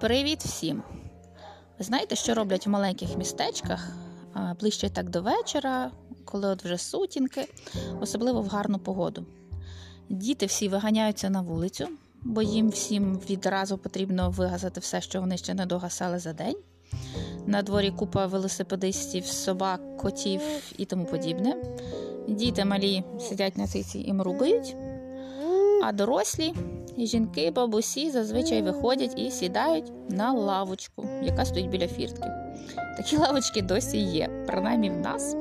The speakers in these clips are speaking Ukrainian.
Привіт всім! Ви знаєте, що роблять в маленьких містечках ближче так до вечора, коли от вже сутінки, особливо в гарну погоду. Діти всі виганяються на вулицю, бо їм всім відразу потрібно вигазати все, що вони ще не догасали за день. На дворі купа велосипедистів, собак, котів і тому подібне. Діти малі сидять на циці і мругають, а дорослі жінки, бабусі зазвичай виходять і сідають на лавочку, яка стоїть біля фіртки. Такі лавочки досі є, принаймні в нас.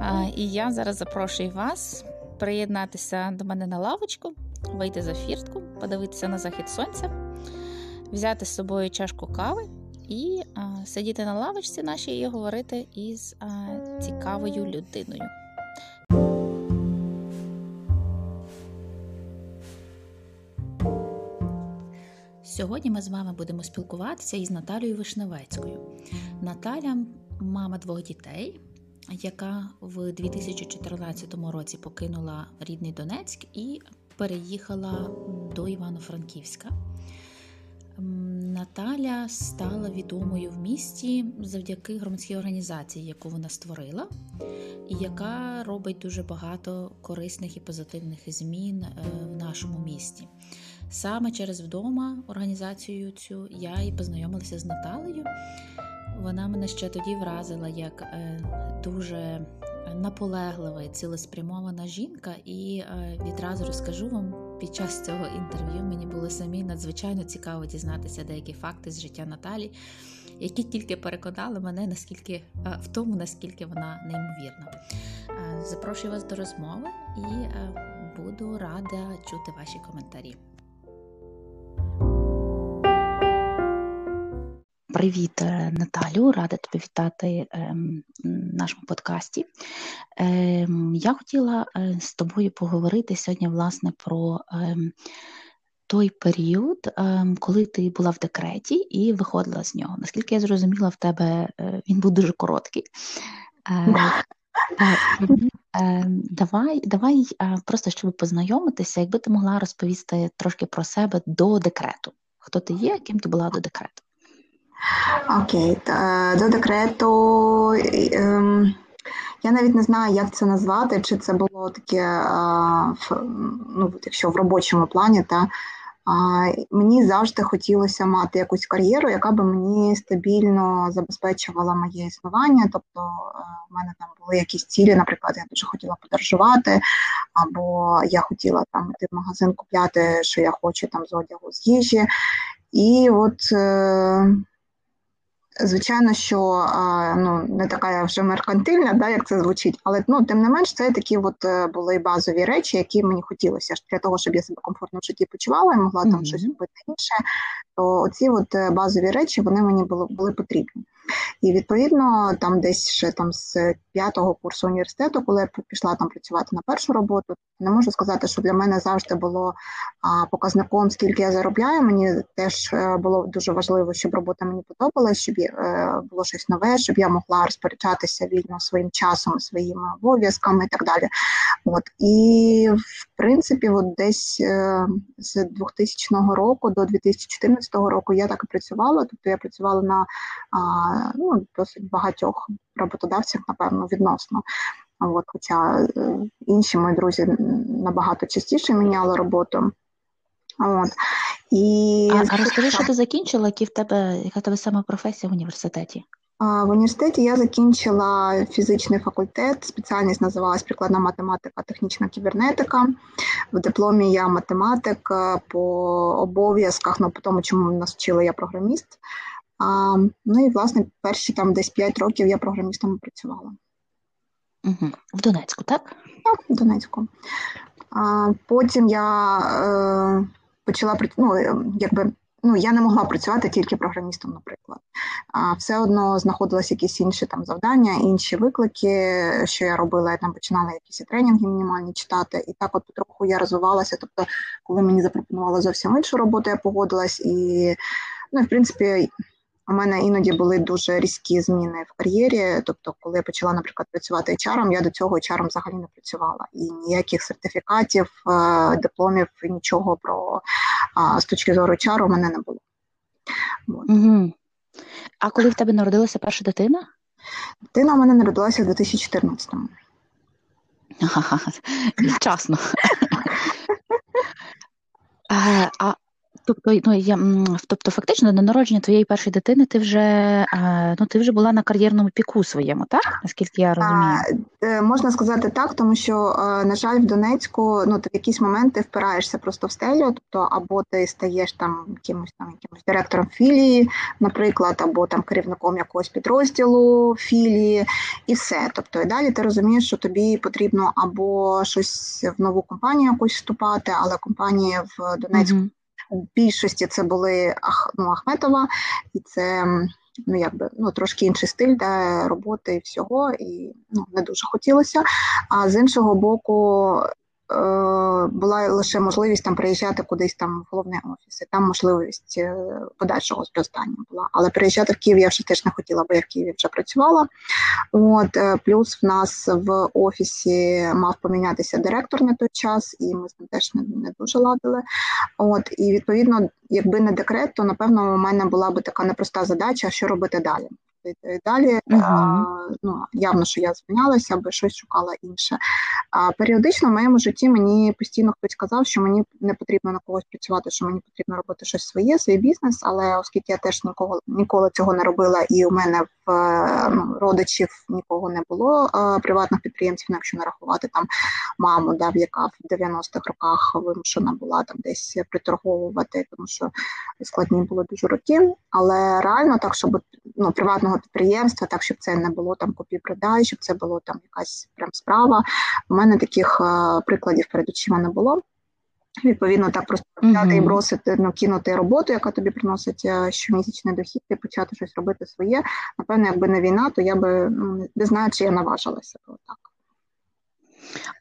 А, І я зараз запрошую вас приєднатися до мене на лавочку, вийти за фіртку, подивитися на захід сонця, взяти з собою чашку кави і а, сидіти на лавочці нашій і говорити із а, цікавою людиною. Сьогодні ми з вами будемо спілкуватися із Наталією Вишневецькою. Наталя мама двох дітей, яка в 2014 році покинула рідний Донецьк і переїхала до Івано-Франківська. Наталя стала відомою в місті завдяки громадській організації, яку вона створила, і яка робить дуже багато корисних і позитивних змін е, в нашому місті. Саме через вдома організацію цю я і познайомилася з Наталею. Вона мене ще тоді вразила як е, дуже наполеглива і цілеспрямована жінка, і е, відразу розкажу вам під час цього інтерв'ю мені було самі надзвичайно цікаво дізнатися деякі факти з життя Наталі, які тільки переконали мене наскільки е, в тому, наскільки вона неймовірна. Запрошую вас до розмови і буду рада чути ваші коментарі. Привіт, е, Наталю, рада тебе вітати ем, в нашому подкасті. Ем, я хотіла е, з тобою поговорити сьогодні, власне, про ем, той період, коли ти була в декреті і виходила з нього. Наскільки я зрозуміла, в тебе е, він був дуже короткий. Давай, давай просто щоб познайомитися, якби ти могла розповісти трошки про себе до декрету. Хто ти є, ким ти була до декрету? Окей, до декрету. Ем, я навіть не знаю, як це назвати, чи це було таке, ну, якщо в робочому плані, та мені завжди хотілося мати якусь кар'єру, яка би мені стабільно забезпечувала моє існування. Тобто е, в мене там були якісь цілі, наприклад, я дуже хотіла подорожувати, або я хотіла там йти в магазин купляти, що я хочу там з одягу з їжі. І от е, Звичайно, що ну не така вже меркантильна, да, як це звучить, але ну тим не менш, це такі от е, були базові речі, які мені хотілося для того, щоб я себе комфортно в житті почувала і могла mm-hmm. там щось робити інше. То оці от е, базові речі вони мені були були потрібні. І відповідно, там десь ще там з п'ятого курсу університету, коли я пішла там працювати на першу роботу, не можу сказати, що для мене завжди було показником, скільки я заробляю. Мені теж е, було дуже важливо, щоб робота мені подобалася, щоб е, було щось нове, щоб я могла розпоряджатися вільно своїм часом, своїми обов'язками і так далі. От і в принципі, от десь е, з 2000 року до 2014 року я так і працювала. Тобто я працювала на ну, досить багатьох роботодавцях, напевно, відносно. От, Хоча е, інші мої друзі набагато частіше міняли роботу. От. І А, а розкажи, що ти закінчила, які в тебе, яка в тебе саме професія в університеті? В університеті я закінчила фізичний факультет, спеціальність називалась прикладна математика, технічна кібернетика. В дипломі я математик по обов'язках, ну по тому, чому нас вчили, я програміст. А, Ну і власне перші там десь 5 років я програмістом працювала. Угу. В Донецьку, так? Так, в Донецьку. А, Потім я е, почала ну, якби. Ну, я не могла працювати тільки програмістом, наприклад. А все одно знаходилися якісь інші там завдання, інші виклики, що я робила. Я там починала якісь тренінги мінімальні читати, і так, от потроху я розвивалася. Тобто, коли мені запропонували зовсім іншу роботу, я погодилась і ну, в принципі. У мене іноді були дуже різкі зміни в кар'єрі. Тобто, коли я почала, наприклад, працювати HR, я до цього HR взагалі не працювала. І ніяких сертифікатів, е, дипломів, нічого про з точки зору HR у мене не було. Угу. А коли в тебе народилася перша дитина? Дитина у мене народилася в 2014-му. Вчасно. а, а Тобто, ну я тобто, фактично на народження твоєї першої дитини ти вже ну ти вже була на кар'єрному піку своєму, так наскільки я розумію? А, е, можна сказати так, тому що на жаль, в Донецьку ну ти в якісь моменти впираєшся просто в стелю, тобто або ти стаєш там якимось там якимось директором філії, наприклад, або там керівником якогось підрозділу філії, і все. Тобто, і далі ти розумієш, що тобі потрібно або щось в нову компанію якусь вступати, але компанія в Донецьку. Mm-hmm більшості це були ну, Ахметова, і це ну якби ну трошки інший стиль де роботи і всього, і ну не дуже хотілося. А з іншого боку, була лише можливість там приїжджати кудись там в головний офіс, і там можливість е, подальшого зростання була. Але приїжджати в Київ я вже теж не хотіла, бо я в Києві вже працювала. От е, плюс в нас в офісі мав помінятися директор на той час, і ми з ним теж не, не дуже ладили. От і відповідно, якби не декрет, то напевно у мене була би така непроста задача, що робити далі далі. Uh-huh. А, ну, Явно, що я звільнялася, аби щось шукала інше. А періодично в моєму житті мені постійно хтось казав, що мені не потрібно на когось працювати, що мені потрібно робити щось своє, свій бізнес. Але оскільки я теж нікого ніколи цього не робила, і у мене в ну, родичів нікого не було а, приватних підприємців, ну, якщо нарахувати там маму, да, яка в 90-х роках вимушена була там десь приторговувати, тому що складні були дуже роки. Але реально так, щоб ну, приватного підприємства, так щоб це не було там купі-продай, щоб це було там якась прям справа. У мене таких а, прикладів перед очима не було. Відповідно, так просто взяти mm-hmm. і бросити, ну, кинути роботу, яка тобі приносить щомісячний дохід, і почати щось робити своє. Напевно, якби не війна, то я би ну, не знаю, чи я наважилася. так.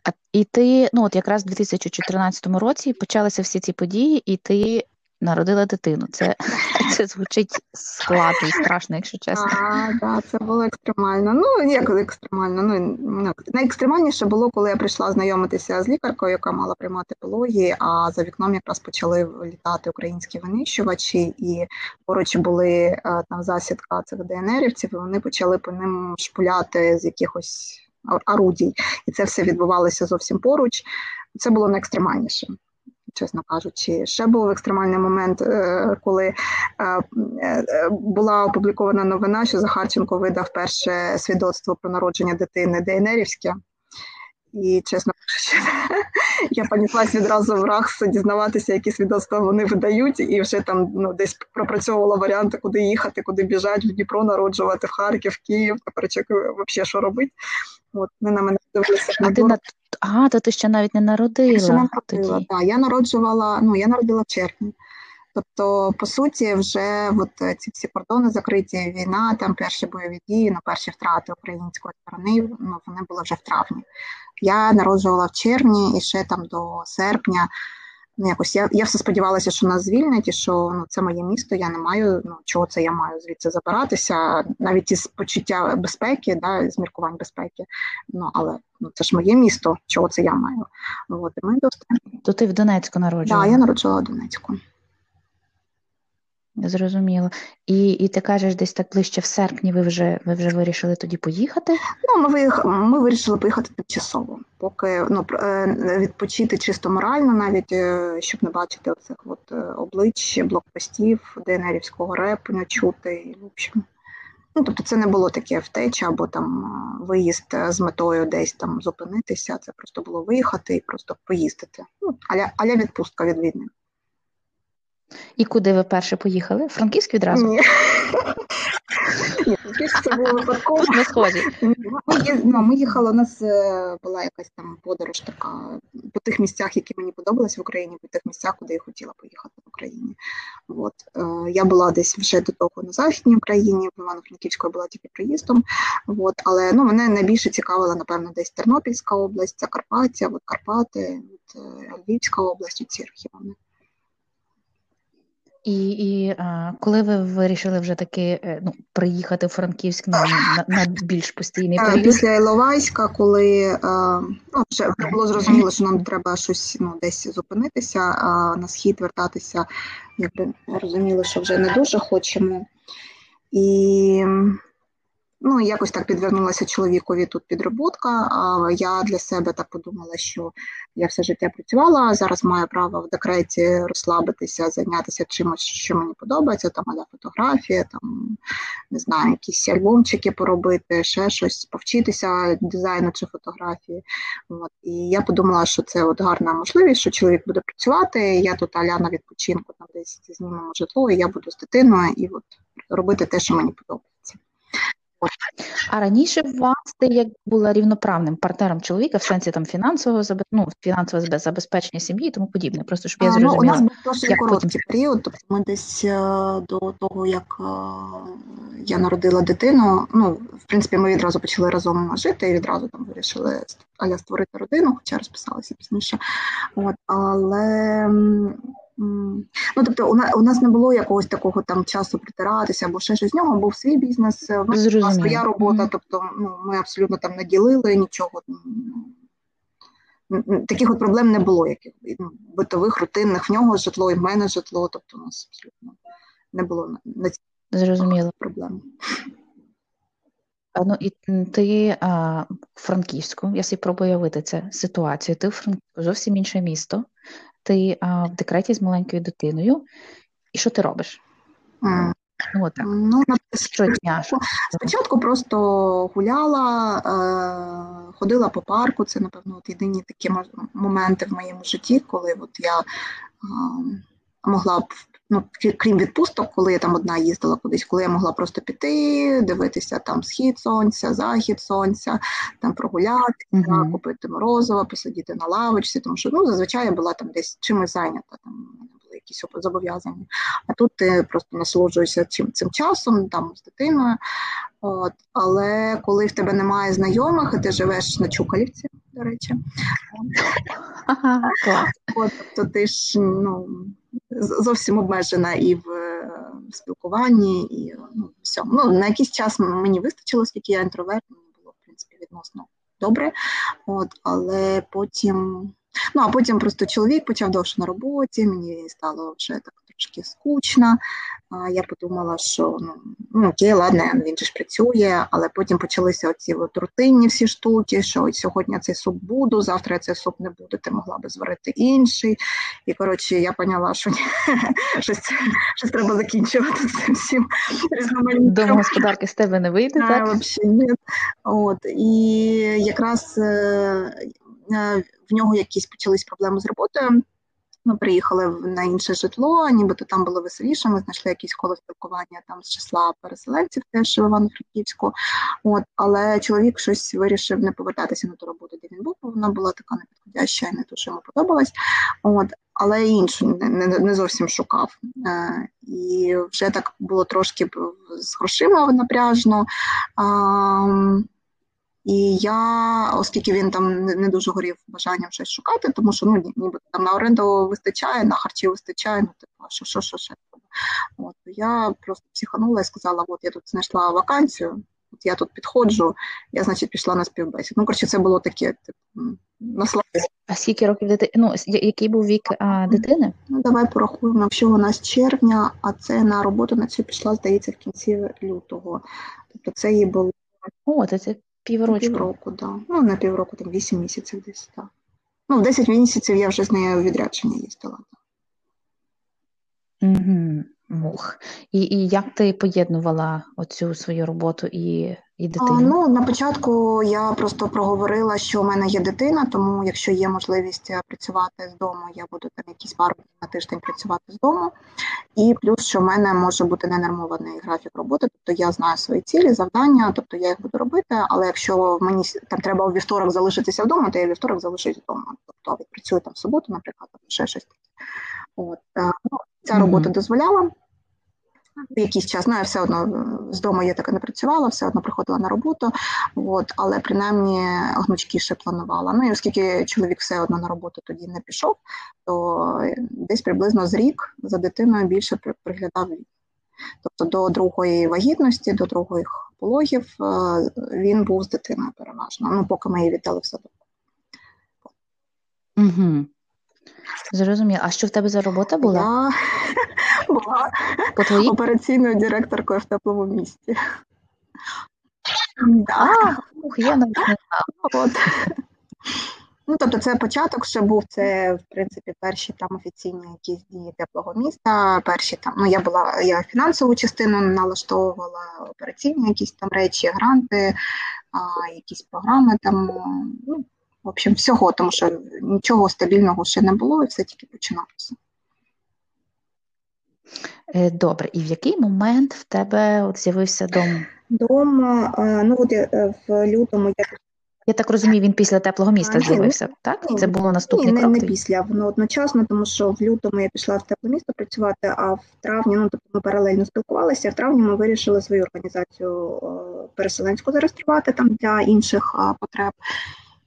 А і ти, ну от якраз в 2014 році почалися всі ці події, і ти народила дитину. Це це звучить складно і страшно, якщо чесно. Так, так, це було екстремально. Ну, як екстремально. Ну, ну найекстремальніше було, коли я прийшла знайомитися з лікаркою, яка мала приймати пологі, а за вікном якраз почали літати українські винищувачі, і поруч були е, там засідка цих ДНРівців, і вони почали по ним шпуляти з якихось орудій. І це все відбувалося зовсім поруч. Це було найекстремальніше чесно кажучи. Ще був екстремальний момент, е, коли е, е, була опублікована новина, що Захарченко видав перше свідоцтво про народження дитини ДНРівське. І чесно кажучи, я понеслась відразу в РАХС дізнаватися, які свідоцтва вони видають, і вже там ну, десь пропрацьовувала варіанти, куди їхати, куди біжать, в Дніпро народжувати, в Харків, Київ, коротше, взагалі, що робити. От вони на мене дивилися. А ти на а, то ти ще навіть не народила. Ще не народила, так. Я народжувала, ну я народила в червні. Тобто, по суті, вже от ці всі кордони закриті, війна, там перші бойові дії, ну перші втрати української сторони, ну вони були вже в травні. Я народжувала в червні і ще там до серпня. Ну, якось я я все сподівалася, що нас звільнять, і що ну це моє місто. Я не маю ну чого це я маю звідси забиратися, навіть із почуття безпеки, да, з міркувань безпеки. Ну але ну це ж моє місто, чого це я маю. От, і ми То ти в Донецьку народжувала? Так, да, я народжувала в Донецьку. Зрозуміло. І і ти кажеш, десь так ближче в серпні ви вже ви вже вирішили тоді поїхати? Ну, ми виїх... ми вирішили поїхати тимчасово, поки ну, е, відпочити чисто морально, навіть е, щоб не бачити оцих от е, облич, блокпостів, ДНРівського репу не чути. В общем. Ну, Тобто це не було таке втеча або там виїзд з метою десь там зупинитися. Це просто було виїхати і просто поїздити. Ну, аля, аля відпустка від війни. І куди ви перше поїхали? Франківськ відразу? Ні. це було випадково. На сході. Ми, ну, ми їхали, у нас е, була якась там подорож така по тих місцях, які мені подобались в Україні, по тих місцях, куди я хотіла поїхати в Україні. От. Е, я була десь вже до того на Західній Україні, в Івано-Франківську була тільки приїздом. От. Але ну, мене найбільше цікавила, напевно, десь Тернопільська область, Закарпаття, от Карпати, от, е, Львівська область, ці регіони. І і а, коли ви вирішили вже таки е, ну, приїхати в Франківськ на на, на більш постійний період? Після Іловайська, коли ну, вже було зрозуміло, що нам треба щось ну, десь зупинитися, а на схід вертатися, якби розуміли, що вже не дуже хочемо. І Ну, якось так підвернулася чоловікові тут підроботка. Я для себе так подумала, що я все життя працювала, зараз маю право в декреті розслабитися, зайнятися чимось, що мені подобається, там аля фотографія, там не знаю, якісь альбомчики поробити, ще щось, повчитися дизайну чи фотографії. От. І я подумала, що це от гарна можливість, що чоловік буде працювати. Я тут аля на відпочинку там десь знімемо житло, і я буду з дитиною і от робити те, що мені подобається. А раніше у вас ти як була рівноправним партнером чоловіка в сенсі там фінансового ну, фінансового забезпечення сім'ї і тому подібне. Просто щоб я зрозуміла. Ну, у нас був досить короткий потім... період. Тобто ми десь е, до того, як е, я народила дитину. Ну, в принципі, ми відразу почали разом жити і відразу там вирішили аля створити родину, хоча розписалися пізніше. От, Але Ну, тобто, у нас не було якогось такого там часу притиратися або ще щось з нього, був свій бізнес, в нас була своя робота. Тобто, ну ми абсолютно там не ділили нічого. Таких от проблем не було, яких ну, битових, рутинних в нього житло і в мене житло. Тобто, у нас абсолютно не було на Зрозуміло. проблем. Ну і ти а, в Франківську, я собі пробую уявити це ситуацію. Ти в Франківську зовсім інше місто ти а, в декреті з маленькою дитиною, і що ти робиш? Mm. Ну, так. Ну, Щодня. Спочатку просто гуляла, е, ходила по парку. Це, напевно, от єдині такі моменти в моєму житті, коли от я е, могла б ну, крім відпусток, коли я там одна їздила кудись, коли я могла просто піти, дивитися там схід сонця, захід сонця, там прогулятися, uh-huh. купити морозиво, посидіти на лавочці, тому що ну, зазвичай я була там десь чимось зайнята. Там були якісь зобов'язання. А тут ти просто насолоджуєшся цим цим часом, там з дитиною. От. Але коли в тебе немає знайомих, і ти живеш на Чукалівці, до речі, От, то ти ж ну, зовсім обмежена і в, в спілкуванні, і ну, всьому. Ну, на якийсь час мені вистачило, оскільки я інтроверт, мені було в принципі відносно добре. От, Але потім, ну а потім просто чоловік почав довше на роботі, мені стало вже так трошки скучно. Я подумала, що ну, ну окей, ладно, він же ж працює, але потім почалися оці от рутинні всі штуки, що сьогодні я цей суп буду, завтра я цей суп не буду, ти могла би зварити інший. І коротше, я поняла, що щось щось треба закінчувати цим всім різноманітним. Домогосподарки з тебе не вийде, так? Взагалі ні. От, І якраз е, е, в нього якісь почались проблеми з роботою. Ми приїхали на інше житло, нібито там було веселіше. Ми знайшли якісь коло спілкування там з числа переселенців, теж в Івано-Франківську. От, але чоловік щось вирішив не повертатися на ту роботу, де він був. бо Вона була така непідходяща і не дуже йому подобалась. От, але іншу не, не, зовсім шукав. Е, І вже так було трошки з грошима напряжно. Е, і я, оскільки він там не дуже горів бажанням щось шукати, тому що ну ніби там на оренду вистачає, на харчі вистачає, ну типу, що що, що ще. От я просто психанула і сказала: от я тут знайшла вакансію, от я тут підходжу, я, значить, пішла на співбесід. Ну, коротше, це було таке, типу, наслабити. А скільки років дитини? Ну, який був вік а, дитини? Ну, давай порахуємо, якщо вона з червня, а це на роботу на цю пішла, здається, в кінці лютого. Тобто це їй було. О, це Півроку. Півроку, так. Да. Ну, на півроку, там 8 місяців десь, так. Ну, в 10 місяців я вже з нею відрядження їздила. Угу. Мух. І і як ти поєднувала оцю свою роботу і і дитину? А, ну на початку я просто проговорила, що у мене є дитина, тому якщо є можливість е, працювати з дому, я буду там якісь пару на тиждень працювати з дому. І плюс, що в мене може бути ненормований графік роботи, тобто я знаю свої цілі, завдання, тобто я їх буду робити. Але якщо мені там треба у вівторок залишитися вдома, то я вівторок залишусь вдома. Тобто відпрацюю там в суботу, наприклад, або ще щось. От е, ну, ця робота mm-hmm. дозволяла. Якийсь час. Ну, я все одно е, з дому я так і не працювала, все одно приходила на роботу, от, але принаймні гнучкіше планувала. Ну і оскільки чоловік все одно на роботу тоді не пішов, то десь приблизно з рік за дитиною більше приглядав він. Тобто до другої вагітності, до других пологів е, він був з дитиною переважно. Ну, поки ми її віддали в садок. Угу. Зрозуміло. А що в тебе за робота була? Я була По твоїй? операційною директоркою в теплому місті. Да. А, ух, я навіть не знала. Ну, тобто, це початок ще був, це, в принципі, перші там офіційні якісь дії теплого міста. Перші там, ну я була, я фінансову частину налаштовувала, операційні якісь там речі, гранти, а, якісь програми там. Ну, в общем, всього, тому що нічого стабільного ще не було, і все тільки починалося. Е, Добре, і в який момент в тебе от з'явився дом? Дома, ну от в лютому я Я так розумію, він після теплого міста А, ні, з'явився, так? Це було наступний Ні, не, крок? не після, воно одночасно, тому що в лютому я пішла в тепле місто працювати, а в травні, ну тобто ми паралельно спілкувалися. В травні ми вирішили свою організацію е, переселенську зареєструвати там для інших е, потреб.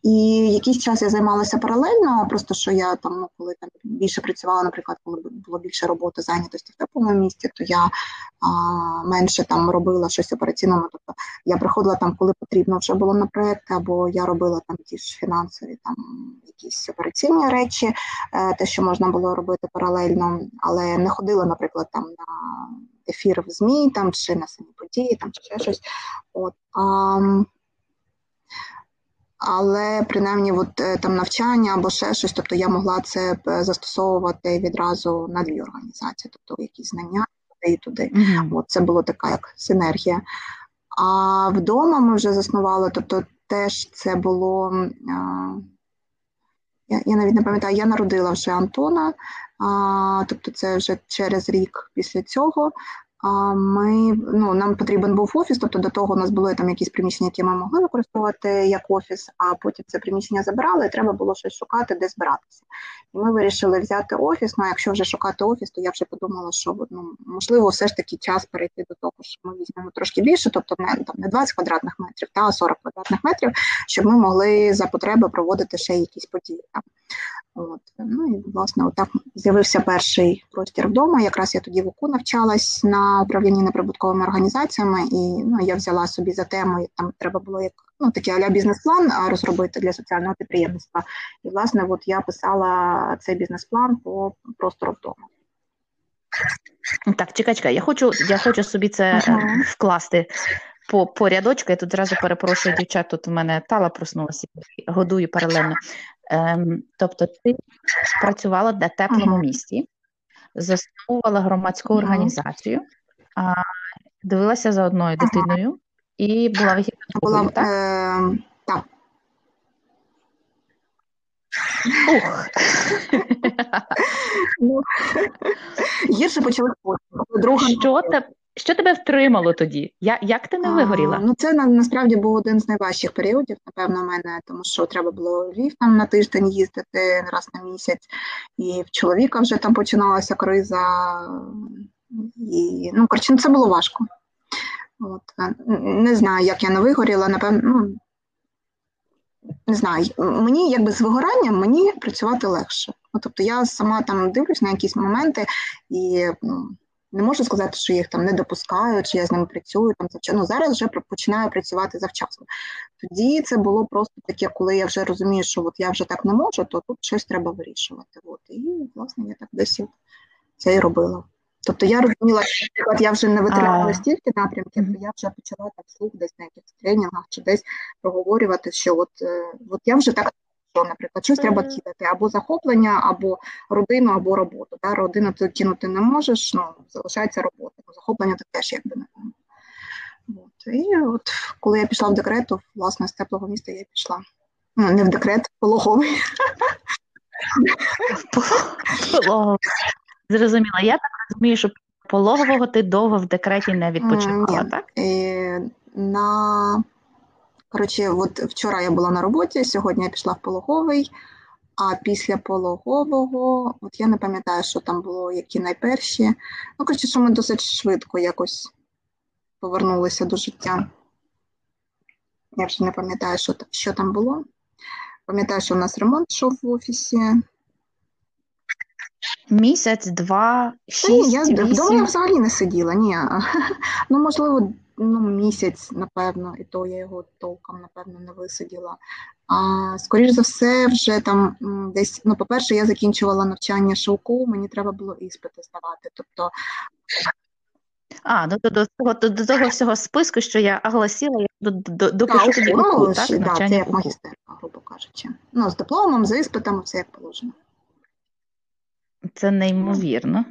І якийсь час я займалася паралельно, просто що я там, ну коли там більше працювала, наприклад, коли було більше роботи зайнятості в теплому місті, то я а, менше там робила щось операційному. Тобто я приходила там, коли потрібно вже було на проекти, або я робила там ті ж фінансові там якісь операційні речі, е, те, що можна було робити паралельно, але не ходила, наприклад, там на ефір в ЗМІ, там чи на самі події, там чи ще щось. От. А, але принаймні, от е, там навчання або ще щось, тобто я могла це е, застосовувати відразу на дві організації, тобто якісь знання туди і туди. Мгм. От це було така як синергія. А вдома ми вже заснували, тобто теж це було. А, я, я навіть не пам'ятаю, я народила вже Антона, а, тобто це вже через рік після цього. Ми ну нам потрібен був офіс, тобто до того у нас були там якісь приміщення, які ми могли використовувати як офіс, а потім це приміщення забирали, і треба було щось шукати, де збиратися. І ми вирішили взяти офіс. Ну, а якщо вже шукати офіс, то я вже подумала, що ну, можливо, все ж таки час перейти до того, що ми візьмемо трошки більше, тобто не там не 20 квадратних метрів, та 40 квадратних метрів, щоб ми могли за потреби проводити ще якісь події там. От. Ну і власне, отак з'явився перший простір вдома. Якраз я тоді в УКУ навчалась на управлінні неприбутковими організаціями, і ну я взяла собі за тему. Там треба було як ну такий аля бізнес-план розробити для соціального підприємництва. І власне, от я писала цей бізнес-план по простору вдома. Так, чекай, чекай, я хочу, я хочу собі це Ага. вкласти по, по рядочку. Я тут зразу перепрошую дівчат, тут у мене тала проснулася, годую паралельно. Ем, тобто ти працювала в теплому Ага. місті, засновувала громадську Ага. організацію, а, дивилася за одною дитиною і була вихідна Була так? е, так. Ух. Ну, гірше почали. Друга Що, те, що тебе втримало тоді? Я, як ти не вигоріла? А, Ну, це на, насправді був один з найважчих періодів, напевно, в мене, тому що треба було Львів там на тиждень їздити раз на місяць, і в чоловіка вже там починалася криза. І, ну, коротше, це було важко. От, не знаю, як я не вигоріла, напевно, ну, не знаю, мені якби з вигоранням мені працювати легше. Ну, тобто я сама там дивлюсь на якісь моменти і ну, не можу сказати, що їх там не допускаю, чи я з ними працюю там завчасно. Ну, зараз вже починаю працювати завчасно. Тоді це було просто таке, коли я вже розумію, що от я вже так не можу, то тут щось треба вирішувати. От. І, власне, я так десь це і робила. Тобто я розуміла, що наприклад, я вже не витримала стільки напрямків, то я вже почала так вслух десь на якихось тренінгах чи десь проговорювати, що от, е, от я вже так що, наприклад, щось треба кидати або захоплення, або родину, або роботу. Да? Родину ти кинути не можеш, ну, залишається робота. Ну, захоплення ти теж якби не От. І от коли я пішла в декрет, то власне з теплого міста я пішла. Ну, не в декрет, в пологовий. Зрозуміла. Я так розумію, що пологового ти довго в декреті не відпочивала, так? На... Коротше, от вчора я була на роботі, сьогодні я пішла в пологовий, А після пологового, от я не пам'ятаю, що там було, які найперші. Ну, коротше, що ми досить швидко якось повернулися до життя. Я вже не пам'ятаю, що, що там було. Пам'ятаю, що у нас ремонт йшов в офісі. Місяць, два, Та ні, я вдома я взагалі не сиділа. Ні. Ну, можливо, ну, місяць, напевно, і то я його толком, напевно, не висиділа. А, скоріш за все, вже там десь, ну, по-перше, я закінчувала навчання шовку, мені треба було іспити здавати. Тобто, А, ну до того, до, до того всього списку, що я оголосила, я до, до, допишу та, тоді ну, УКУ, так? да, це як УКУ. магістерка, грубо кажучи. Ну, з дипломом, з іспитами, все як положено. Це неймовірно.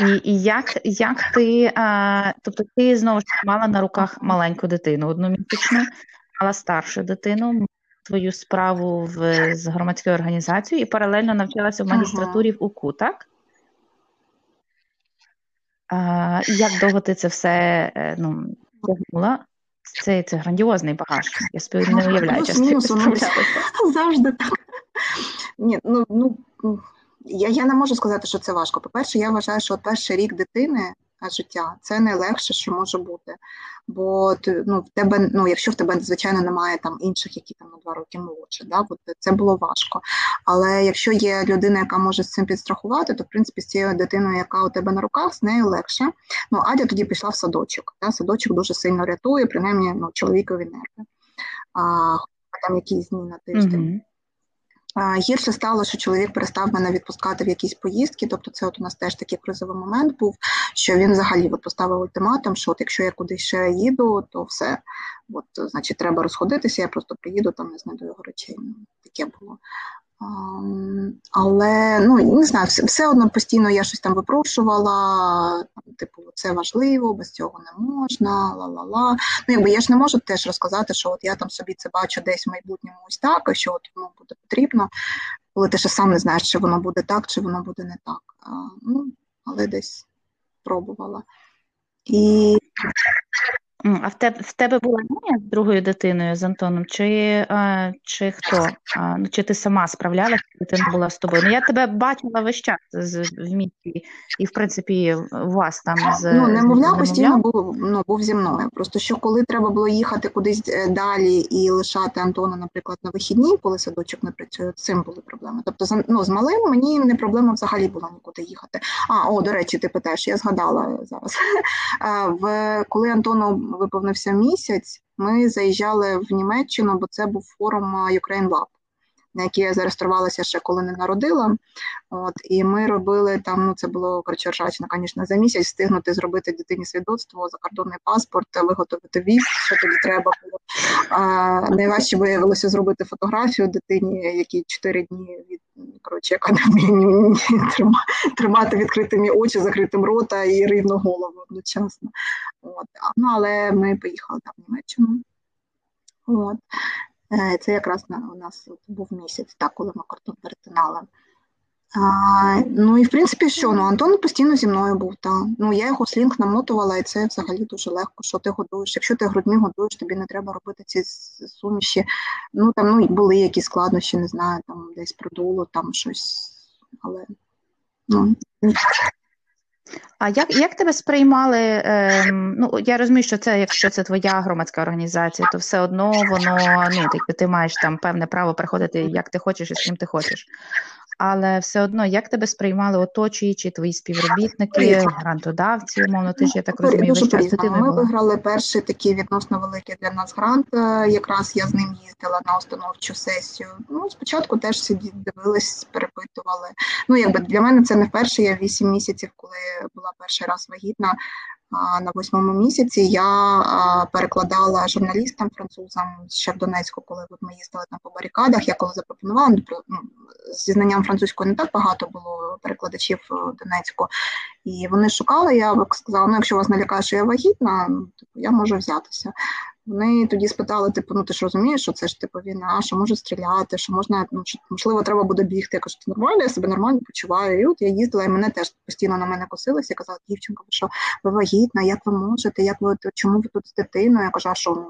І, і як, як ти, а, тобто ти знову ж мала на руках маленьку дитину, одномісячну, мала старшу дитину, твою справу в, з громадською організацією і паралельно навчалася в Ага. магістратурі в УКУ, так? А, як довго ти це все е, ну, тягнула? Це, це грандіозний багаж. Я собі не уявляю, воно десь справлялася. Завжди так. Ні, ну, ну я, я не можу сказати, що це важко. По-перше, я вважаю, що перший рік дитини життя це найлегше, що може бути. Бо ну, в тебе, ну, якщо в тебе, звичайно, немає там інших, які там на два роки молодше, да, от це було важко. Але якщо є людина, яка може з цим підстрахувати, то в принципі з цією дитиною, яка у тебе на руках, з нею легше. Ну, Адя тоді пішла в садочок. Да? Садочок дуже сильно рятує, принаймні ну, чоловікові нерви. А, там якісь дні на тиждень. Гірше стало, що чоловік перестав мене відпускати в якісь поїздки. Тобто, це от у нас теж такий кризовий момент був, що він взагалі от поставив ультиматум, що от якщо я кудись ще їду, то все, от, значить, треба розходитися, я просто приїду, там не знайду його речей. Ну, таке було. Але ну не знаю, все, все одно постійно я щось там випрошувала. Типу, це важливо, без цього не можна, ла-ла-ла. Ну, якби я ж не можу теж розказати, що от я там собі це бачу десь в майбутньому ось так, а що от воно буде потрібно, коли ти ще сам не знаєш, чи воно буде так, чи воно буде не так. Ну, але десь пробувала. І А в тебе в тебе була няня з другою дитиною з Антоном, чи, а, чи хто? А, ну, чи ти сама справлялася, дитина була з тобою? Ну я тебе бачила весь час з, в місті, і в принципі у вас там з ну, немовля постійно був, ну, був зі мною. Просто що коли треба було їхати кудись е, далі і лишати Антона, наприклад, на вихідні, коли садочок не працює, цим були проблеми. Тобто, ну, з малим мені не проблема взагалі була нікуди їхати. А, о, до речі, ти питаєш, я згадала зараз. В коли Антону виповнився місяць, ми заїжджали в Німеччину, бо це був форум а, Ukraine Lab, на який я зареєструвалася ще коли не народила. От і ми робили там. Ну це було коротше звісно, за місяць встигнути зробити дитині свідоцтво, закордонний паспорт, виготовити віз, що тоді треба було. А, найважче виявилося зробити фотографію дитині, якій 4 дні від коротше, яка не вміє тримати відкритими очі, закритим рота і рівну голову одночасно. От. Ну але ми поїхали там в Німеччину. От. Е, Це якраз у нас був місяць, так, коли ми кордон перетинали. А, ну і в принципі, що ну Антон постійно зі мною був. Та ну я його слінг намотувала, і це взагалі дуже легко. Що ти годуєш? Якщо ти грудьми годуєш, тобі не треба робити ці суміші. Ну там ну були якісь складнощі, не знаю, там десь продуло, там щось, але ну А як, як тебе сприймали? Е, ну, я розумію, що це, якщо це твоя громадська організація, то все одно воно, ну, ти, ти маєш там певне право приходити як ти хочеш і з ким ти хочеш. Але все одно, як тебе сприймали оточуючі, твої співробітники, грантодавці, умовно, ти ж, я так розумію, дуже весь час з Ми виграли перший такий відносно великий для нас грант. е, Якраз я з ним їздила на установчу сесію. Ну, спочатку теж сиді, дивились, перепитували. Ну, якби для мене це не вперше. Я 8 місяців, коли була перший раз вагітна. На восьмому місяці я перекладала журналістам французам ще в Донецьку, коли от ми їздили там по барикадах. Я коли запропонувала ну, ну, зі знанням французької не так багато було перекладачів е, в Донецьку. І вони шукали, я сказала, ну якщо вас не лякає, що я вагітна, ну, типу, я можу взятися. Вони тоді спитали, типу, ну ти ж розумієш, що це ж типу війна, що може стріляти, що можна, ну що, можливо, треба буде бігти. Я кажу, ти нормально, я себе нормально почуваю. І от я їздила, і мене теж постійно на мене косилися. Я казала, дівчинка, ви що ви вагітна, як ви можете, як ви чому ви тут з дитиною? Я кажу, що ну,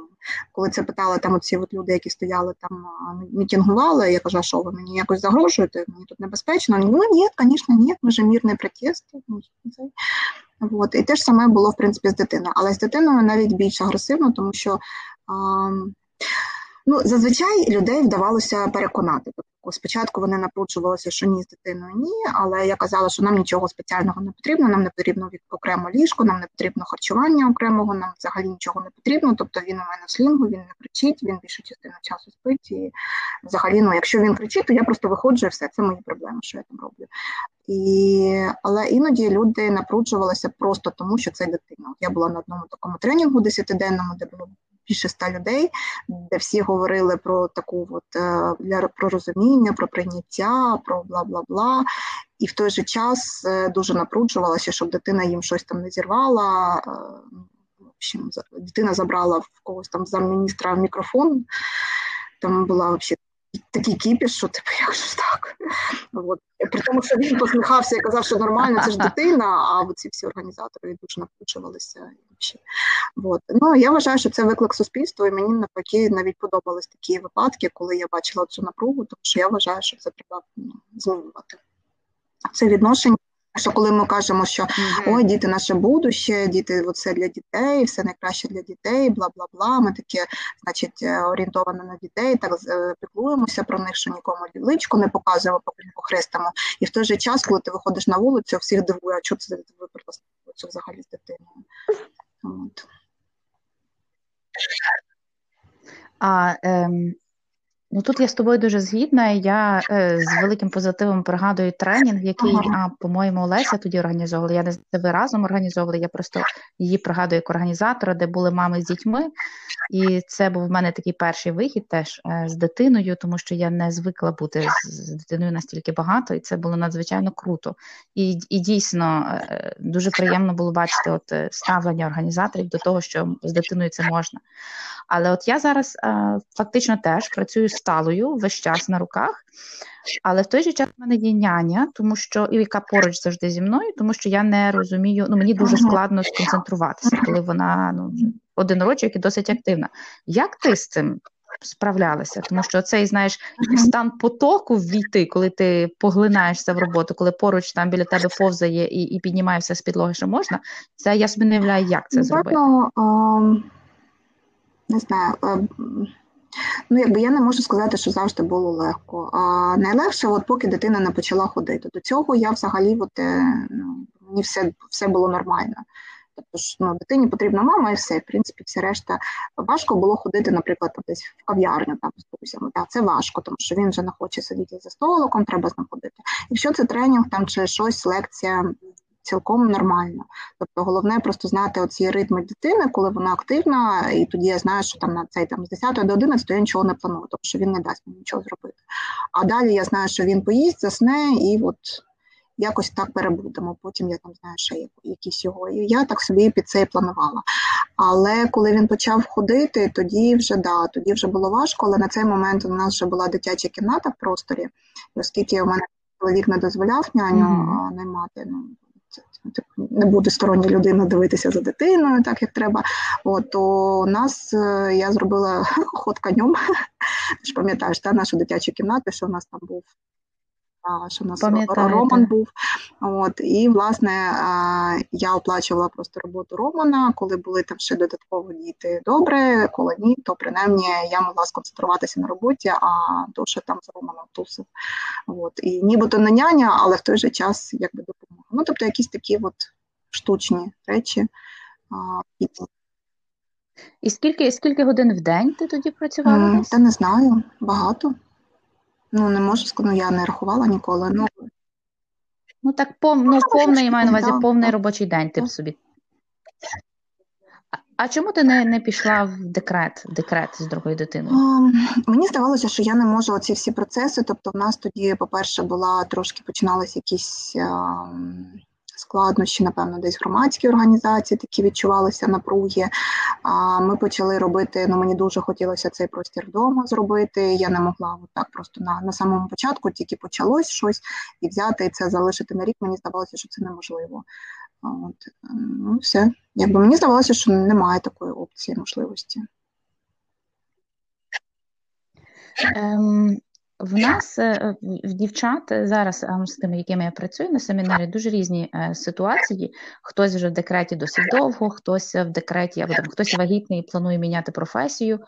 коли це питали там оці от люди, які стояли там, мітингували, я кажу, що ви мені якось загрожуєте? Мені тут небезпечно. Ну ні, звісно, ні, ми ж мирний протест. От. І те ж саме було в принципі з дитиною, але з дитиною навіть більш агресивно, тому що а, ну, зазвичай людей вдавалося переконати. Спочатку вони напружувалися, що ні з дитиною ні, але я казала, що нам нічого спеціального не потрібно, нам не потрібно окремо ліжко, нам не потрібно харчування окремого, нам взагалі нічого не потрібно. Тобто він у мене в слінгу, він не кричить, він більшу частину часу спить. І взагалі, ну якщо він кричить, то я просто виходжу і все, це мої проблеми, що я там роблю. І, Але іноді люди напружувалися просто тому, що це дитина. Я була на одному такому тренінгу десятиденному, де було більше ста людей, де всі говорили про таку от е, для про розуміння, про прийняття, про бла бла бла. І в той же час е, дуже напруджувалася, щоб дитина їм щось там не зірвала. Е, в общем, дитина забрала в когось там замміністра мікрофон. Там була взагалі такий кіпіш, що типу, як ж так? От. При тому, що він посміхався і казав, що нормально, це ж дитина, а ці всі організатори дуже накручувалися. От. Ну, Я вважаю, що це виклик суспільства, і мені навпаки навіть подобались такі випадки, коли я бачила цю напругу, тому що я вважаю, що це треба ну, змінювати. Це відношення що коли ми кажемо, що ой, діти наше будуще, діти це для дітей, все найкраще для дітей, бла бла бла. Ми таке, значить, е, орієнтовані на дітей, так е, піклуємося про них, що нікому личко не показуємо, поки не похрестимо. І в той же час, коли ти виходиш на вулицю, всіх дивує, а чого це просто взагалі з дитиною. От. А ем, Ну тут я з тобою дуже згідна. Я е, з великим позитивом пригадую тренінг, який, ага. а, по-моєму, Олеся тоді організовувала. Я не знаю, ви разом організовували. Я просто її пригадую як організатора, де були мами з дітьми. І це був в мене такий перший вихід теж е, з дитиною, тому що я не звикла бути з, з дитиною настільки багато, і це було надзвичайно круто. І і дійсно е, дуже приємно було бачити от е, ставлення організаторів до того, що з дитиною це можна. Але от я зараз е, фактично теж працюю сталою весь час на руках, але в той же час в мене є няня, тому що і яка поруч завжди зі мною, тому що я не розумію, ну мені дуже складно сконцентруватися, коли вона ну, один рочок і досить активна. Як ти з цим? Справлялася, тому що цей, знаєш, стан потоку ввійти, коли ти поглинаєшся в роботу, коли поруч там біля тебе повзає і і піднімаєшся з підлоги, що можна, це я собі не являю, як це зробити. Um не знаю. Ну, якби я не можу сказати, що завжди було легко. А найлегше, от поки дитина не почала ходити. До цього я взагалі от, е, ну, мені все все було нормально. Тобто ж ну, дитині потрібна мама і все, в принципі, все решта. Важко було ходити, наприклад, десь в кав'ярню там з друзями. Так, Це важко, тому що він вже не хоче сидіти за столиком, треба знаходити. Якщо це тренінг там чи щось, лекція, цілком нормально. Тобто головне просто знати оці ритми дитини, коли вона активна, і тоді я знаю, що там на цей там з 10 до 11 я нічого не планую, тобто що він не дасть мені нічого зробити. А далі я знаю, що він поїсть, засне і от. Якось так перебудемо. Потім я там знаю, ще якісь його. І я так собі під це і планувала. Але коли він почав ходити, тоді вже да, тоді вже було важко. Але на цей момент у нас вже була дитяча кімната в просторі, і оскільки у мене чоловік не дозволяв няню mm-hmm. наймати, ну не буде стороння людина дивитися за дитиною, так як треба. От, у нас е, я зробила ход конем. Ти ж пам'ятаєш та нашу дитячу кімнату, що у нас там був що у нас Роман був. От, І, власне, я оплачувала просто роботу Романа, коли були там ще додатково діти добре, коли ні, то принаймні я могла сконцентруватися на роботі, а Доша там з Романом тусив. От. І нібито не няня, але в той же час якби допомога. Ну, тобто якісь такі от штучні речі. І скільки скільки годин в день ти тоді працювала? Та не знаю, багато. Ну, не можу сказати, ну я не рахувала ніколи. Ну, ну так пов... ну, повний, я маю на увазі повний робочий день ти б собі. А чому ти не не пішла в декрет декрет з другою дитиною? Um, мені здавалося, що я не можу оці всі процеси. Тобто, в нас тоді, по-перше, була трошки починалися якісь um, складнощі, напевно, десь громадські організації такі відчувалися напруги. А ми почали робити. Ну мені дуже хотілося цей простір вдома зробити. Я не могла от так просто на на самому початку, тільки почалось щось і взяти і це залишити на рік. Мені здавалося, що це неможливо. От ну все, якби мені здавалося, що немає такої опції можливості. Ем, в нас е, в дівчат зараз з тими, якими я працюю на семінарі, дуже різні е, ситуації. Хтось вже в декреті досить довго, хтось в декреті або там хтось вагітний і планує міняти професію.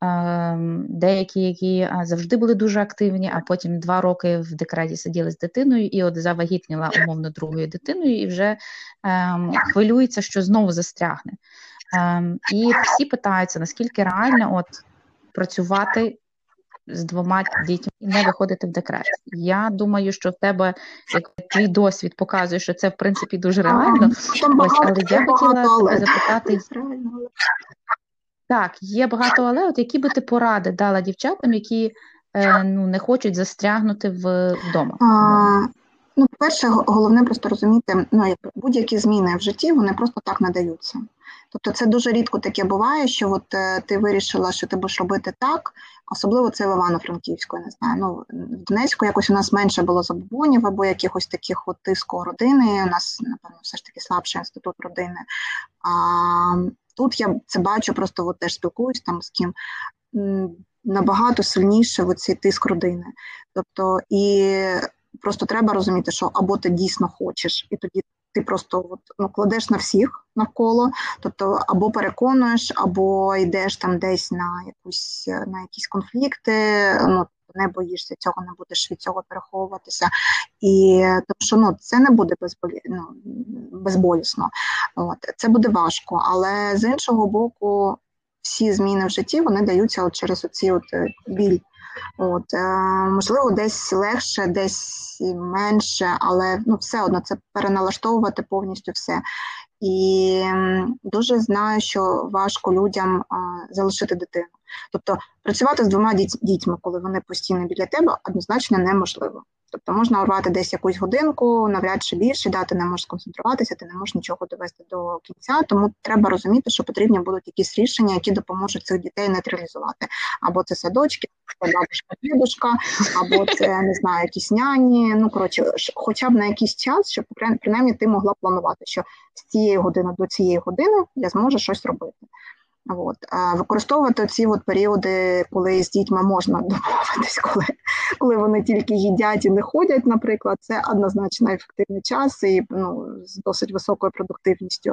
Ем, деякі, які завжди були дуже активні, а потім два роки в декреті сиділи з дитиною, і от завагітніла умовно другою дитиною, і вже ем, хвилюється, що знову застрягне. Ем, і всі питаються, наскільки реально от працювати з двома дітьми і не виходити в декрет. Я думаю, що в тебе як твій досвід показує, що це в принципі дуже реально. Ось, але я хотіла запитати. Так, є багато, але от які би ти поради дала дівчатам, які е, ну, не хочуть застрягнути в, вдома? А, ну, перше, головне просто розуміти, ну, будь-які зміни в житті вони просто так не даються. Тобто це дуже рідко таке буває, що от е, ти вирішила, що ти будеш робити так, особливо це в Івано-Франківську, я не знаю. Ну, в Донецьку якось у нас менше було забобонів або якихось таких от тиску родини. У нас, напевно, все ж таки слабший інститут родини. А тут я це бачу, просто от теж спілкуюсь там з ким. Набагато сильніше в цей тиск родини. Тобто, і просто треба розуміти, що або ти дійсно хочеш, і тоді ти просто от, ну, кладеш на всіх навколо, тобто або переконуєш, або йдеш там десь на якусь на якісь конфлікти. ну, не боїшся цього, не будеш від цього переховуватися. І тому що ну, це не буде безболі... ну, безболісно. От. Це буде важко. Але з іншого боку, всі зміни в житті вони даються от через оці от е, біль. От, е, Можливо, десь легше, десь менше, але ну, все одно це переналаштовувати повністю все. І дуже знаю, що важко людям а, залишити дитину. Тобто працювати з двома дітьми, коли вони постійно біля тебе, однозначно неможливо. Тобто можна урвати десь якусь годинку, навряд чи більше, да, ти не можеш сконцентруватися, ти не можеш нічого довести до кінця. Тому треба розуміти, що потрібні будуть якісь рішення, які допоможуть цих дітей нейтралізувати. Або це садочки, або бабушка, дідушка, або це не знаю, якісь няні. Ну коротше, хоча б на якийсь час, щоб принаймні ти могла планувати, що з цієї години до цієї години я зможу щось робити. От. Використовувати ці от періоди, коли з дітьми можна домовитись, коли коли вони тільки їдять і не ходять, наприклад, це однозначно ефективний час і ну, з досить високою продуктивністю.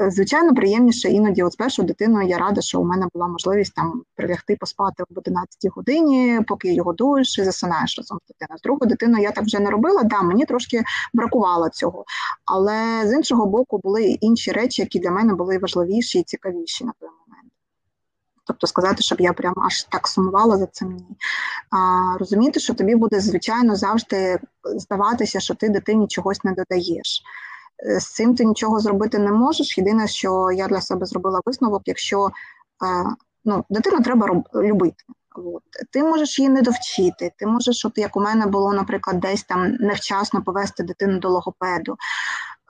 Е, звичайно, приємніше іноді от з першою дитиною я рада, що у мене була можливість там прилягти поспати об 11 годині, поки його дуєш і засинаєш разом з дитиною. З другою дитиною я так вже не робила, да, мені трошки бракувало цього. Але з іншого боку, були інші речі, які для мене були важливіші і цікавіші, напевно. Тобто сказати, щоб я прямо аж так сумувала за цим ні. А, Розуміти, що тобі буде, звичайно, завжди здаватися, що ти дитині чогось не додаєш. Е, з цим ти нічого зробити не можеш. Єдине, що я для себе зробила висновок, якщо е, ну, дитину треба роб, любити. От. Ти можеш її не довчити, ти можеш, от як у мене було, наприклад, десь там невчасно повести дитину до логопеду.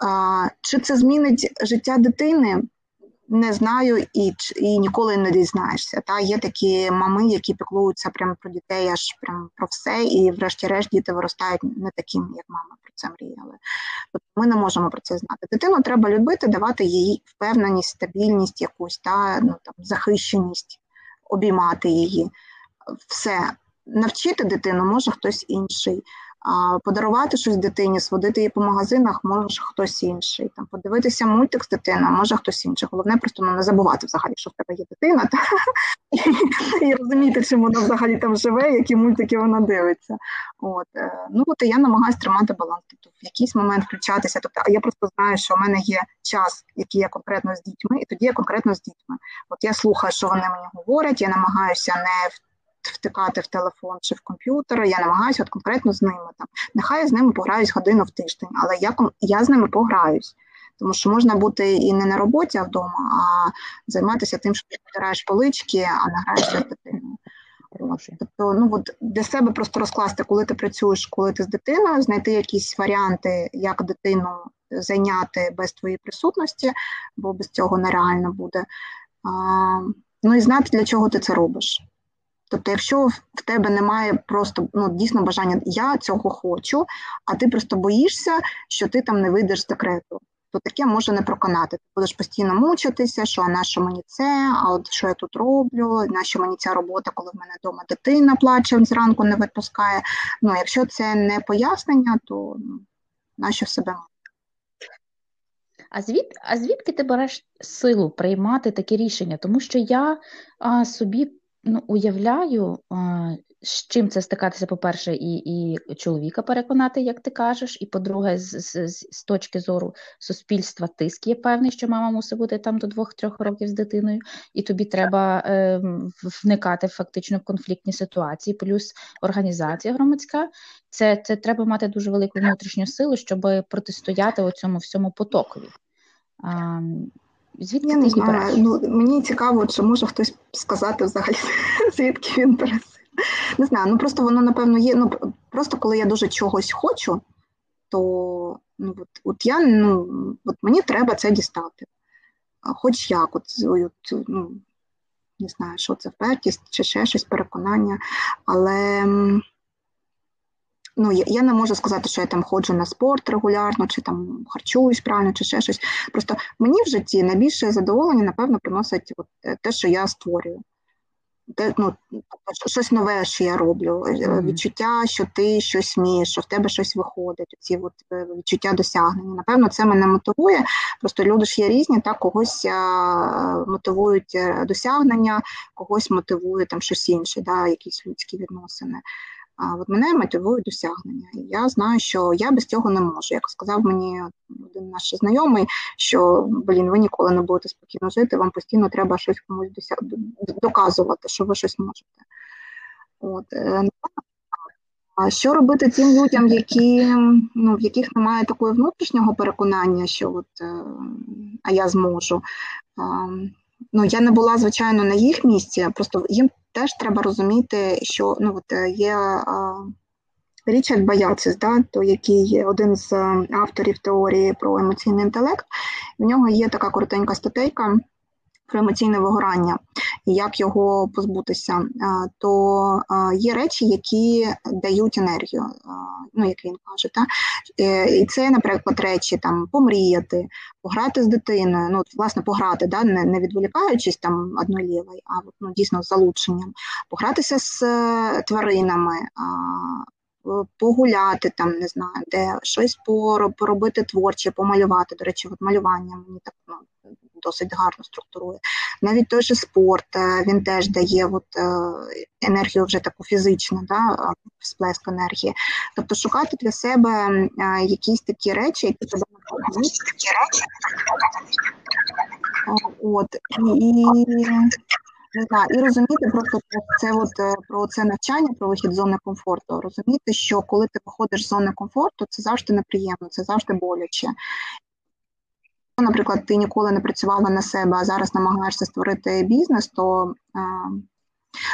А, Чи це змінить життя дитини? Не знаю і і ніколи не дізнаєшся. Та Є такі мами, які піклуються прямо про дітей, аж прям про все, і, врешті-решт, діти виростають не такими, як мама про це мріяли. Тобто ми не можемо про це знати. Дитину треба любити, давати їй впевненість, стабільність, якусь та ну там захищеність, обіймати її. Все навчити дитину може хтось інший. Подарувати щось дитині, сводити її по магазинах може хтось інший. Там подивитися мультик з дитиною, може хтось інший. Головне просто ну, не забувати взагалі, що в тебе є дитина, та, і, розуміти, чим вона взагалі там живе, які мультики вона дивиться. От е, ну от я намагаюся тримати баланс. Тобто в якийсь момент включатися. Тобто, а я просто знаю, що в мене є час, який я конкретно з дітьми, і тоді я конкретно з дітьми. От я слухаю, що вони мені говорять, я намагаюся не втикати в телефон чи в комп'ютер, я намагаюся от конкретно з ними там. Нехай я з ними пограюсь годину в тиждень, але я я з ними пограюсь. Тому що можна бути і не на роботі, а вдома, а займатися тим, що ти втираєш полички, а не граєшся з дитиною. Тобто, ну от для себе просто розкласти, коли ти працюєш, коли ти з дитиною, знайти якісь варіанти, як дитину зайняти без твоєї присутності, бо без цього нереально буде. Ну і знати, для чого ти це робиш. Тобто, якщо в тебе немає просто ну, дійсно бажання, я цього хочу, а ти просто боїшся, що ти там не вийдеш з декрету, то таке може не проконати. Ти будеш постійно мучитися, що а на що мені це, а от що я тут роблю, на що мені ця робота, коли в мене вдома дитина плаче, зранку не випускає. Ну, якщо це не пояснення, то ну, на що себе а звід, а звідки ти береш силу приймати такі рішення? Тому що я а, собі ну, уявляю, з чим це стикатися, по-перше, і і чоловіка переконати, як ти кажеш, і по-друге, з, з, з точки зору суспільства тиск є певний, що мама мусить бути там до двох-трьох років з дитиною, і тобі треба е, вникати фактично в конфліктні ситуації, плюс організація громадська. Це це треба мати дуже велику внутрішню силу, щоб протистояти цьому всьому потокові. Звідки Я не береш? Ну, Мені цікаво, чи може хтось сказати взагалі, звідки він бере. Не знаю, ну просто воно, напевно, є. Ну, Просто коли я дуже чогось хочу, то ну, от, от я ну, от мені треба це дістати. Хоч як, от, от, ну, не знаю, що це впертість чи ще щось переконання. Але ну, я, я не можу сказати, що я там ходжу на спорт регулярно, чи там харчуюсь правильно, чи ще щось. Просто мені в житті найбільше задоволення, напевно, приносить от, те, що я створюю. Те, ну, щось нове, що я роблю, mm-hmm. відчуття, що ти щось вмієш, що в тебе щось виходить, ці от е, відчуття досягнення. Напевно, це мене мотивує. Просто люди ж є різні, так когось а, мотивують е, досягнення, когось мотивує там щось інше, да, якісь людські відносини. А от мене мотивують досягнення. І я знаю, що я без цього не можу. Як сказав мені один наш знайомий, що блін, ви ніколи не будете спокійно жити, вам постійно треба щось комусь досяг... доказувати, що ви щось можете. От. Е, а що робити тим людям, які, ну, в яких немає такого внутрішнього переконання, що от, е, а я зможу? Ну, Я не була, звичайно, на їх місці, просто їм теж треба розуміти, що ну, от е, є Річард Баяцис, да, то який один з е, авторів теорії про емоційний інтелект. В нього є така коротенька статейка про емоційне вигорання і як його позбутися, то є речі, які дають енергію, ну як він каже, та е, і це, наприклад, речі там помріяти, пограти з дитиною, ну власне пограти, да, не не відволікаючись там однолівий, а ну, дійсно з залученням, погратися з е, тваринами. Погуляти там, не знаю, де щось поробити творче, помалювати. До речі, от малювання мені так ну, досить гарно структурує. Навіть той же спорт е, він теж дає от, е, енергію вже таку фізичну, да, сплеск енергії. Тобто шукати для себе е, якісь такі речі, які тебе От, і, не знаю, і розуміти просто це от про це навчання, про вихід з зони комфорту. Розуміти, що коли ти виходиш з зони комфорту, це завжди неприємно, це завжди боляче наприклад, ти ніколи не працювала на себе, а зараз намагаєшся створити бізнес, то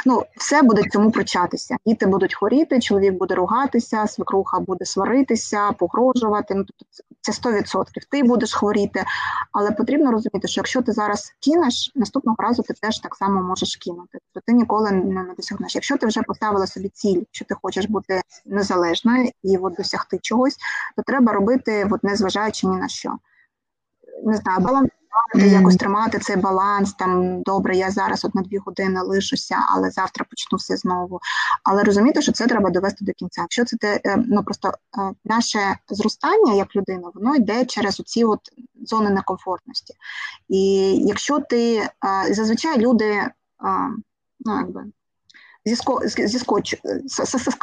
ну, все буде цьому причатися. Діти будуть хворіти, чоловік буде ругатися, свекруха буде сваритися, погрожувати. Ну, тобто це 100%. Ти будеш хворіти, але потрібно розуміти, що якщо ти зараз кинеш, наступного разу ти теж так само можеш кинути. То ти ніколи не досягнеш. Якщо ти вже поставила собі ціль, що ти хочеш бути незалежною і от досягти чогось, то треба робити, от, незважаючи ні на що не знаю, балансувати, mm. якось тримати цей баланс. Там добре, я зараз от на дві години лишуся, але завтра почну все знову. Але розуміти, що це треба довести до кінця. Якщо це те, е, ну просто е, наше зростання як людина, воно йде через оці от зони некомфортності. І якщо ти е, зазвичай люди, ну якби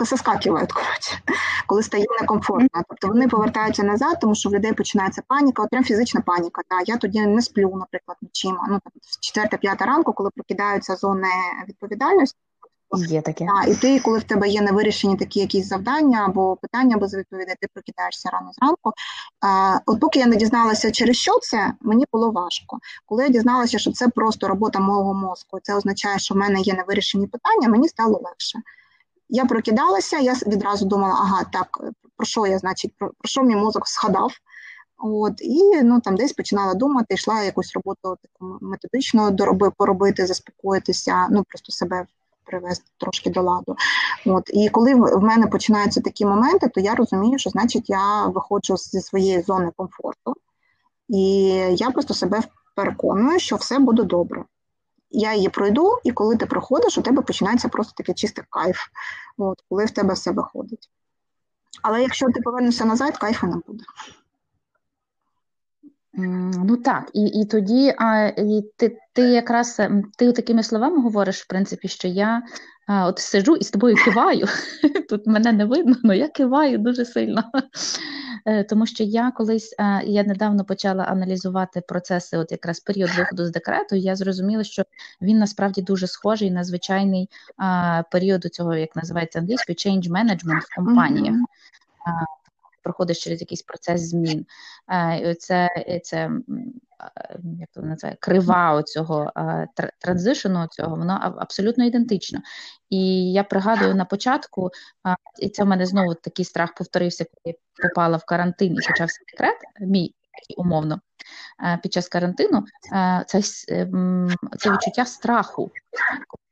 соскакивають, коротше, коли стає некомфортно. Тобто вони повертаються назад, тому що в людей починається паніка, от прям фізична паніка. Та я тоді не сплю, наприклад, нічим. Ну там 4-5 ранку, коли прокидаються зони відповідальності. Є таке. А, і ти, коли в тебе є невирішені такі якісь завдання або питання без відповідей, ти прокидаєшся рано зранку. А, От поки я не дізналася, через що це, мені було важко. Коли я дізналася, що це просто робота мого мозку, це означає, що в мене є невирішені питання, мені стало легше. Я прокидалася, я відразу думала, ага, так, про що я, значить, про, про що мій мозок згадав, От, І ну, там десь починала думати, йшла якусь роботу таку методично дороби, поробити, заспокоїтися, ну просто себе привести трошки до ладу. От, І коли в мене починаються такі моменти, то я розумію, що значить я виходжу зі своєї зони комфорту, і я просто себе переконую, що все буде добре. Я її пройду, і коли ти проходиш, у тебе починається просто такий чистий кайф, от, коли в тебе все виходить. Але якщо ти повернешся назад, кайфу не буде. Ну так, і і тоді а, і ти ти якраз ем, ти такими словами говориш, в принципі, що я а, от сиджу і з тобою киваю. Тут мене не видно, але я киваю дуже сильно. Е, тому що я колись я недавно почала аналізувати процеси, от якраз період виходу з декрету, і я зрозуміла, що він насправді дуже схожий на звичайний а, період цього, як називається англійською, change management в компаніях. Проходиш через якийсь процес змін. Е, це це як то називає, крива оцього транзишену цього, воно абсолютно ідентично. І я пригадую на початку, і це в мене знову такий страх повторився, коли я попала в карантин і почався декрет, мій умовно. Під час карантину це це відчуття страху.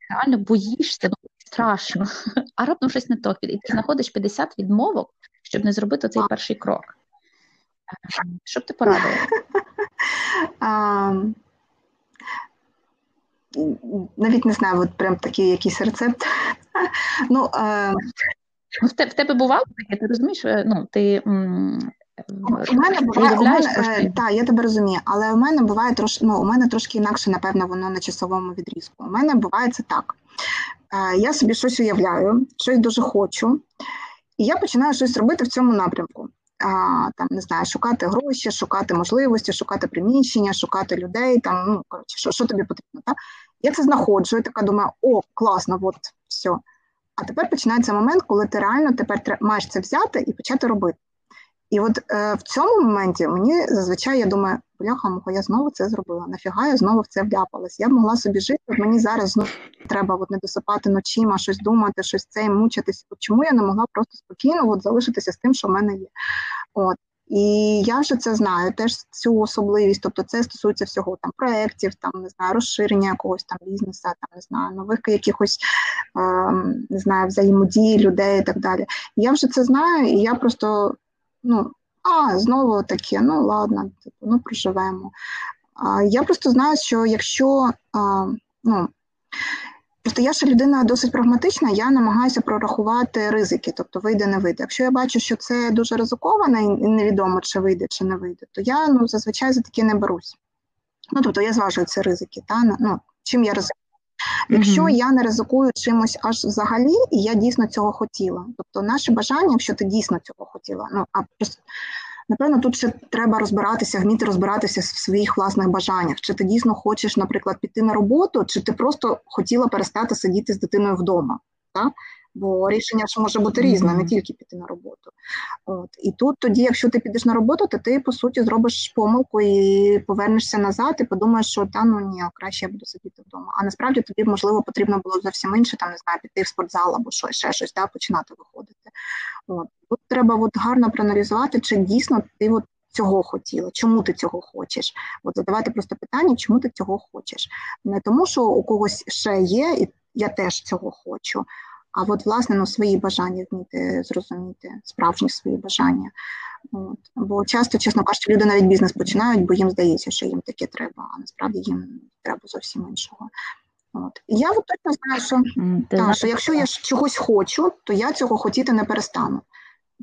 Реально боїшся, ну, страшно, а раптом щось не то. І ти знаходиш 50 відмовок, щоб не зробити цей перший крок. Що б ти порадила? Навіть не знаю, от прям такий якийсь рецепт. Ну, В тебе бувало таке, ти розумієш? Е, ну, ти у мене буває, у мене, так, я тебе розумію, але у мене буває трошки, ну, у мене трошки інакше, напевно, воно на часовому відрізку. У мене буває це так. Я собі щось уявляю, щось дуже хочу, і я починаю щось робити в цьому напрямку. Там не знаю, шукати гроші, шукати можливості, шукати приміщення, шукати людей. Там ну коротше, що що тобі потрібно. Та? Я це знаходжу і така думаю, о, класно, от все. А тепер починається момент, коли ти реально тепер маєш це взяти і почати робити. І от е, в цьому моменті мені зазвичай я думаю, бляха, мого я знову це зробила. Нафіга я знову в це вляпалась. Я б могла собі жити, мені зараз знову треба от не досипати ночима, щось думати, щось це мучитись. От чому я не могла просто спокійно от залишитися з тим, що в мене є. От. І я вже це знаю, теж цю особливість, тобто це стосується всього там проєктів, там не знаю, розширення якогось там бізнесу, там не знаю, нових якихось е, не знаю, взаємодії людей і так далі. Я вже це знаю, і я просто ну, а, знову таке, ну ладно, типу, ну проживемо. А, Я просто знаю, що якщо а, ну, Просто я ще людина досить прагматична, я намагаюся прорахувати ризики, тобто вийде, не вийде. Якщо я бачу, що це дуже ризиковано і невідомо, чи вийде, чи не вийде, то я ну, зазвичай за таке не берусь. Ну, тобто я зважую ці ризики. Та? Ну, Чим я ризикую? Якщо mm-hmm. я не ризикую чимось аж взагалі, і я дійсно цього хотіла. Тобто, наше бажання, якщо ти дійсно цього хотіла, ну а просто напевно тут ще треба розбиратися, вміти розбиратися в своїх власних бажаннях. Чи ти дійсно хочеш, наприклад, піти на роботу, чи ти просто хотіла перестати сидіти з дитиною вдома? Так? Бо рішення ж може бути різне, не тільки піти на роботу. От І тут тоді, якщо ти підеш на роботу, то ти по суті зробиш помилку і повернешся назад, і подумаєш, що та ну ні, краще я буду сидіти вдома. А насправді тобі можливо потрібно було зовсім інше, там не знаю, піти в спортзал або що, ще щось да, починати виходити. От Тут треба от гарно проаналізувати, чи дійсно ти от Цього хотіла, чому ти цього хочеш? От задавати просто питання, чому ти цього хочеш. Не тому, що у когось ще є, і я теж цього хочу, а от, власне, ну, свої бажання вміти зрозуміти, справжні свої бажання. От. Бо часто, чесно кажучи, люди навіть бізнес починають, бо їм здається, що їм таке треба, а насправді їм треба зовсім іншого. От. я от точно знаю, що, та, що якщо я чогось хочу, то я цього хотіти не перестану.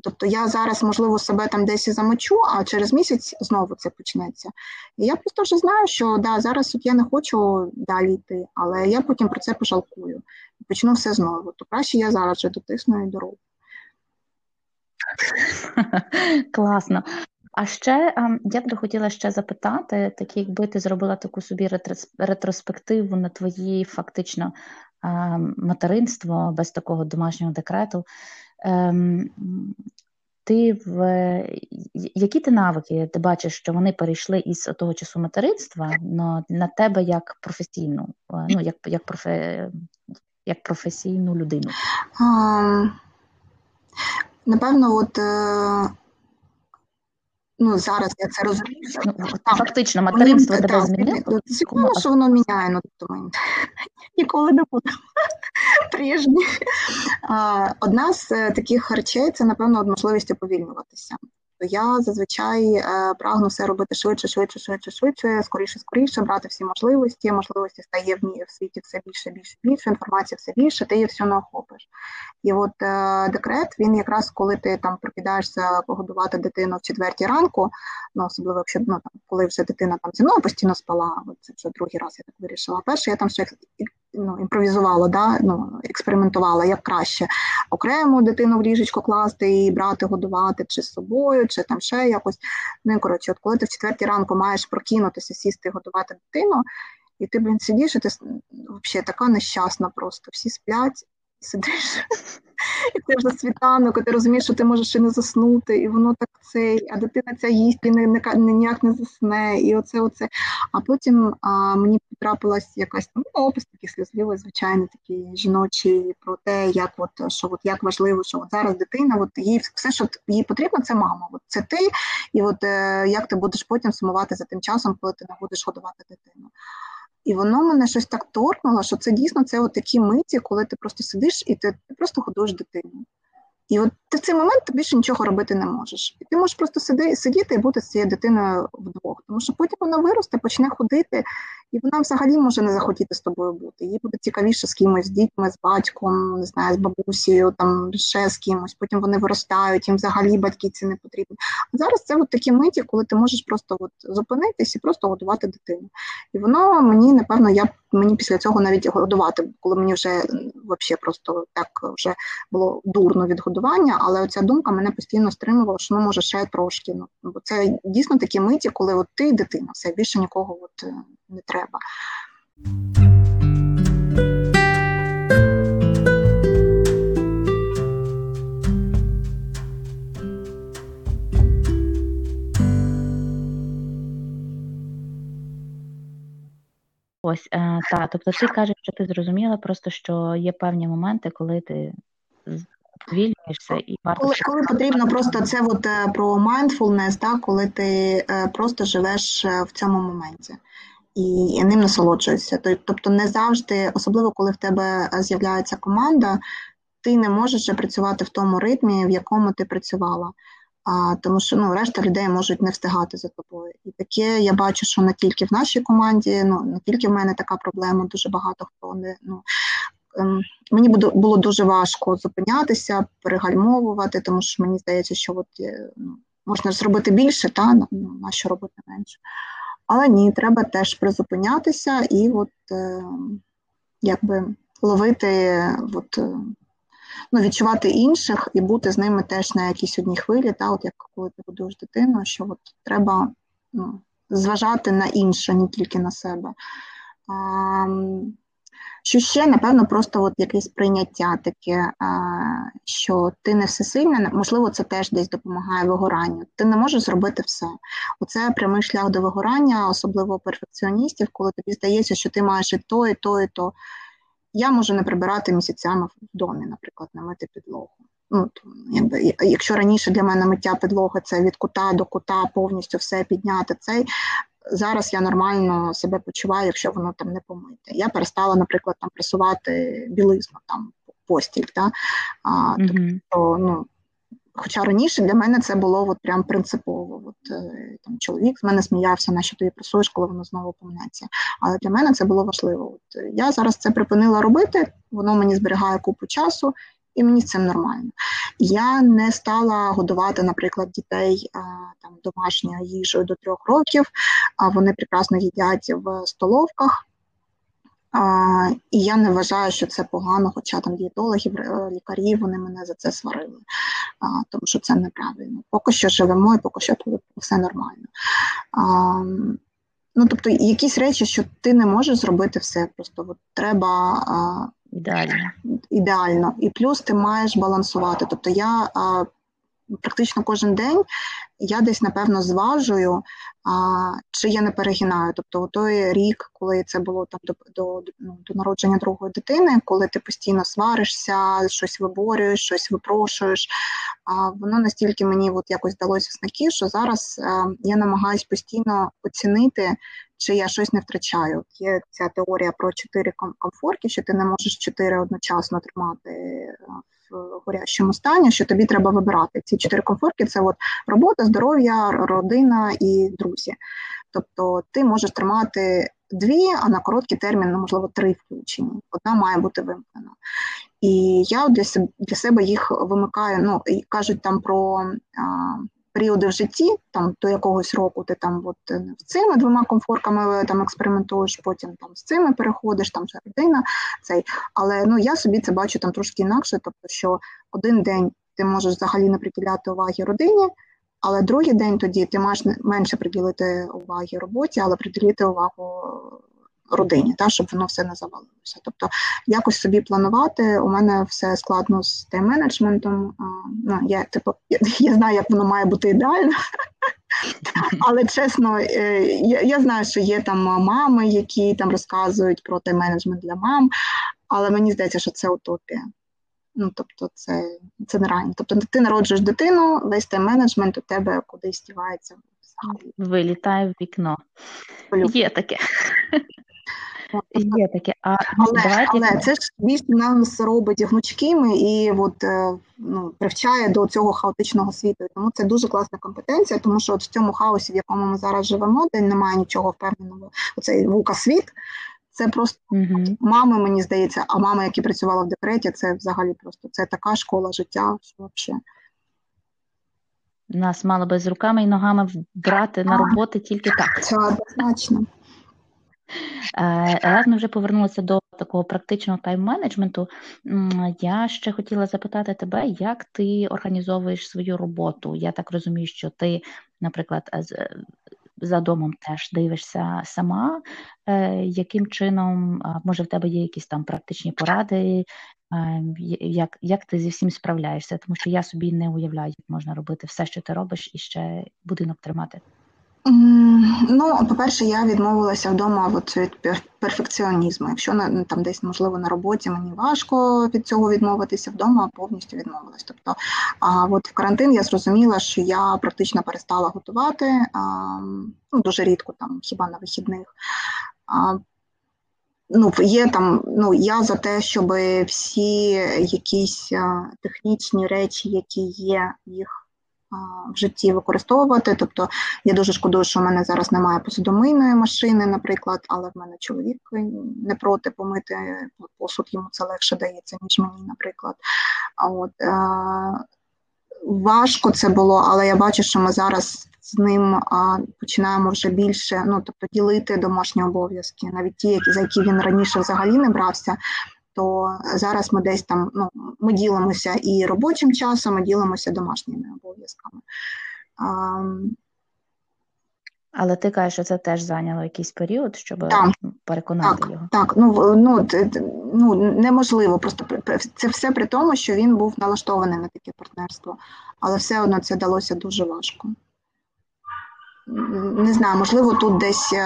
Тобто я зараз, можливо, себе там десь і замочу, а через місяць знову це почнеться. І я просто вже знаю, що да, зараз от я не хочу далі йти, але я потім про це пожалкую і почну все знову. То краще я зараз вже дотисну і дорогу. Класно. А ще ем, я б хотіла ще запитати, так якби ти зробила таку собі ретроспективу на твої фактично ем, материнство без такого домашнього декрету. Ем, ти в які ти навики ти бачиш, що вони перейшли із того часу материнства на на тебе як професійну, е, ну як як, профе, як професійну людину? А, Напевно, от е, ну зараз я це розумію. Ну, Фактично, материнство тебе змінило? Цікаво, що воно міняє, ну тобто ми ніколи не будемо прежні. Одна з е, таких харчей це, напевно, можливість уповільнюватися то я зазвичай е, прагну все робити швидше, швидше, швидше, швидше, скоріше, скоріше, брати всі можливості. Можливості стає в в світі все більше, більше, більше, інформації все більше, ти її все не охопиш. І от е, декрет, він якраз коли ти там прокидаєшся погодувати дитину в четвертій ранку, ну особливо якщо ну, там, коли вже дитина там зі мною постійно спала, це вже другий раз я так вирішила. Перше, я там ще ну, імпровізувала, да, ну, експериментувала як краще окрему дитину в ліжечко класти і брати, годувати чи з собою, чи там ще якось. Ну і коротше, от коли ти в четвертій ранку маєш прокинутися, сісти і годувати дитину, і ти, блін, сидиш, і ти взагалі така нещасна просто. Всі сплять, сидиш. І це вже світанок, і ти розумієш, що ти можеш ще не заснути, і воно так цей, а дитина ця їсть і не, не, ніяк не засне, і оце, оце. А потім а, мені потрапилась якась ну, опис такий сльозливий, звичайно, такий жіночий про те, як от що от як важливо, що от зараз дитина, от їй все, що їй потрібно, це мама. От це ти, і от е, як ти будеш потім сумувати за тим часом, коли ти не будеш годувати дитину. І воно мене щось так торкнуло, що це дійсно це такі миті, коли ти просто сидиш і ти, ти просто годуєш дитину. І от ти в цей момент ти більше нічого робити не можеш. І ти можеш просто сиди, сидіти і бути з цією дитиною вдвох. Тому що потім вона виросте, почне ходити, і вона взагалі може не захотіти з тобою бути. Їй буде цікавіше з кимось, з дітьми, з батьком, не знаю, з бабусею, там ще з кимось. Потім вони виростають, їм взагалі батьки ці не потрібні. А зараз це от такі миті, коли ти можеш просто от зупинитись і просто годувати дитину. І воно мені, напевно, я мені після цього навіть годувати, коли мені вже взагалі просто так вже було дурно від годування, але оця думка мене постійно стримувала, що ну може ще трошки. Ну бо це дійсно такі миті, коли от ти дитина, все більше нікого от е, не треба. Ось е, так. Тобто, ти кажеш, що ти зрозуміла, просто що є певні моменти, коли ти звільнюєшся і варто коли, коли потрібно просто це от е, про mindfulness, так, коли ти е, просто живеш в цьому моменті і ним насолоджуєшся. Тобто, не завжди, особливо коли в тебе з'являється команда, ти не можеш працювати в тому ритмі, в якому ти працювала. А, Тому що ну, решта людей можуть не встигати за тобою. І таке я бачу, що не тільки в нашій команді, ну не тільки в мене така проблема, дуже багато хто не ну. Ем, мені було дуже важко зупинятися, перегальмовувати, тому що мені здається, що от е, ну, можна зробити більше, та ну, на що робити менше. Але ні, треба теж призупинятися і от е, якби ловити от, е, ну, відчувати інших і бути з ними теж на якійсь одній хвилі, та, от як коли ти будуєш дитину, що от треба ну, зважати на інше, не тільки на себе. Що ще, напевно, просто от якесь прийняття таке, що ти не всесильна, можливо, це теж десь допомагає вигоранню. Ти не можеш зробити все. Оце прямий шлях до вигорання, особливо перфекціоністів, коли тобі здається, що ти маєш і то, і то, і то. Я можу не прибирати місяцями в домі, наприклад, не мити підлогу. Ну, якби, Якщо раніше для мене миття підлоги це від кута до кута повністю все підняти, цей зараз я нормально себе почуваю, якщо воно там не помите. Я перестала, наприклад, там пресувати білизну, там постіль. Та? А, mm-hmm. Тобто, ну, Хоча раніше для мене це було от прям принципово. От е, там чоловік з мене сміявся, на що ти пресуєш, коли воно знову помнеться. Але для мене це було важливо. От Я зараз це припинила робити, воно мені зберігає купу часу, і мені з цим нормально. Я не стала годувати, наприклад, дітей там домашньою їжею до трьох років, а вони прекрасно їдять в столовках. І я не вважаю, що це погано, хоча там дієтологів, е, лікарі вони мене за це сварили, тому що це неправильно. Поки що живемо і поки що тут все нормально. Ну, тобто, якісь речі, що ти не можеш зробити все, просто от треба ідеально. ідеально. І плюс ти маєш балансувати. Тобто я практично кожен день я десь, напевно, зважую, а, чи я не перегинаю. Тобто, у той рік, коли це було там до до, ну, до народження другої дитини, коли ти постійно сваришся, щось виборюєш, щось випрошуєш, а, воно настільки мені от якось далося знаки, що зараз а, е, я намагаюся постійно оцінити. Чи я щось не втрачаю? Є ця теорія про чотири комфорки, що ти не можеш чотири одночасно тримати е, в горячому стані, що тобі треба вибирати. Ці чотири комфортки: це от робота, здоров'я, родина і друзі. Тобто ти можеш тримати дві, а на короткий термін, ну, можливо, три включені. Одна має бути вимкнена. І я для себе їх вимикаю. Ну кажуть там про а, періоди в житті, там до якогось року ти там от е, з цими двома комфорками е, там експериментуєш, потім там з цими переходиш, там вже родина цей. Але ну я собі це бачу там трошки інакше, тобто що один день ти можеш взагалі не приділяти уваги родині. Але другий день тоді ти маєш менше приділити уваги роботі, але приділити увагу родині, та, щоб воно все не завалилося. Тобто якось собі планувати, у мене все складно з тайм-менеджментом. Ну, Я типу, я, я знаю, як воно має бути ідеально. Але чесно, е, я я знаю, що є там мами, які там розказують про тайм-менеджмент для мам, але мені здається, що це утопія. Ну, тобто, це це нереально. Тобто, ти народжуєш дитину, весь тайм-менеджмент у тебе кудись дівається. Вилітає в вікно. Є таке. Є таке. А але давайте... але це ж більше нас робить гнучкими і от, е, ну, привчає до цього хаотичного світу. Тому це дуже класна компетенція, тому що от в цьому хаосі, в якому ми зараз живемо, де немає нічого впевненого, оцей вука світ. Це просто uh мами, мені здається, а мама, які працювала в декреті, це взагалі просто це така школа життя, що взагалі. Нас мало би з руками і ногами брати на роботи тільки так. Це однозначно. Е, раз ми вже повернулися до такого практичного тайм-менеджменту, я ще хотіла запитати тебе, як ти організовуєш свою роботу? Я так розумію, що ти, наприклад, за домом теж дивишся сама, е, яким чином, може, в тебе є якісь там практичні поради, е, як як ти зі всім справляєшся? Тому що я собі не уявляю, як можна робити все, що ти робиш, і ще будинок тримати. Ну, по-перше, я відмовилася вдома від перфекціонізму. Якщо на там десь можливо на роботі мені важко від цього відмовитися, вдома повністю відмовилась. Тобто, а от в карантин я зрозуміла, що я практично перестала готувати а, ну, дуже рідко, там хіба на вихідних. А, Ну, є там, ну я за те, щоб всі якісь технічні речі, які є, їх в житті використовувати. Тобто я дуже шкодую, що в мене зараз немає посудомийної машини, наприклад, але в мене чоловік не проти помити посуд, йому це легше дається, ніж мені, наприклад. От е, важко це було, але я бачу, що ми зараз. З ним а, починаємо вже більше, ну тобто ділити домашні обов'язки, навіть ті, які за які він раніше взагалі не брався, то зараз ми десь там ну, ми ділимося і робочим часом, і ділимося домашніми обов'язками. Але ти кажеш, що це теж зайняло якийсь період, щоб так, переконати так, його. Так, ну ну, ну неможливо. Просто це все при тому, що він був налаштований на таке партнерство, але все одно це далося дуже важко. Не знаю, можливо, тут десь е,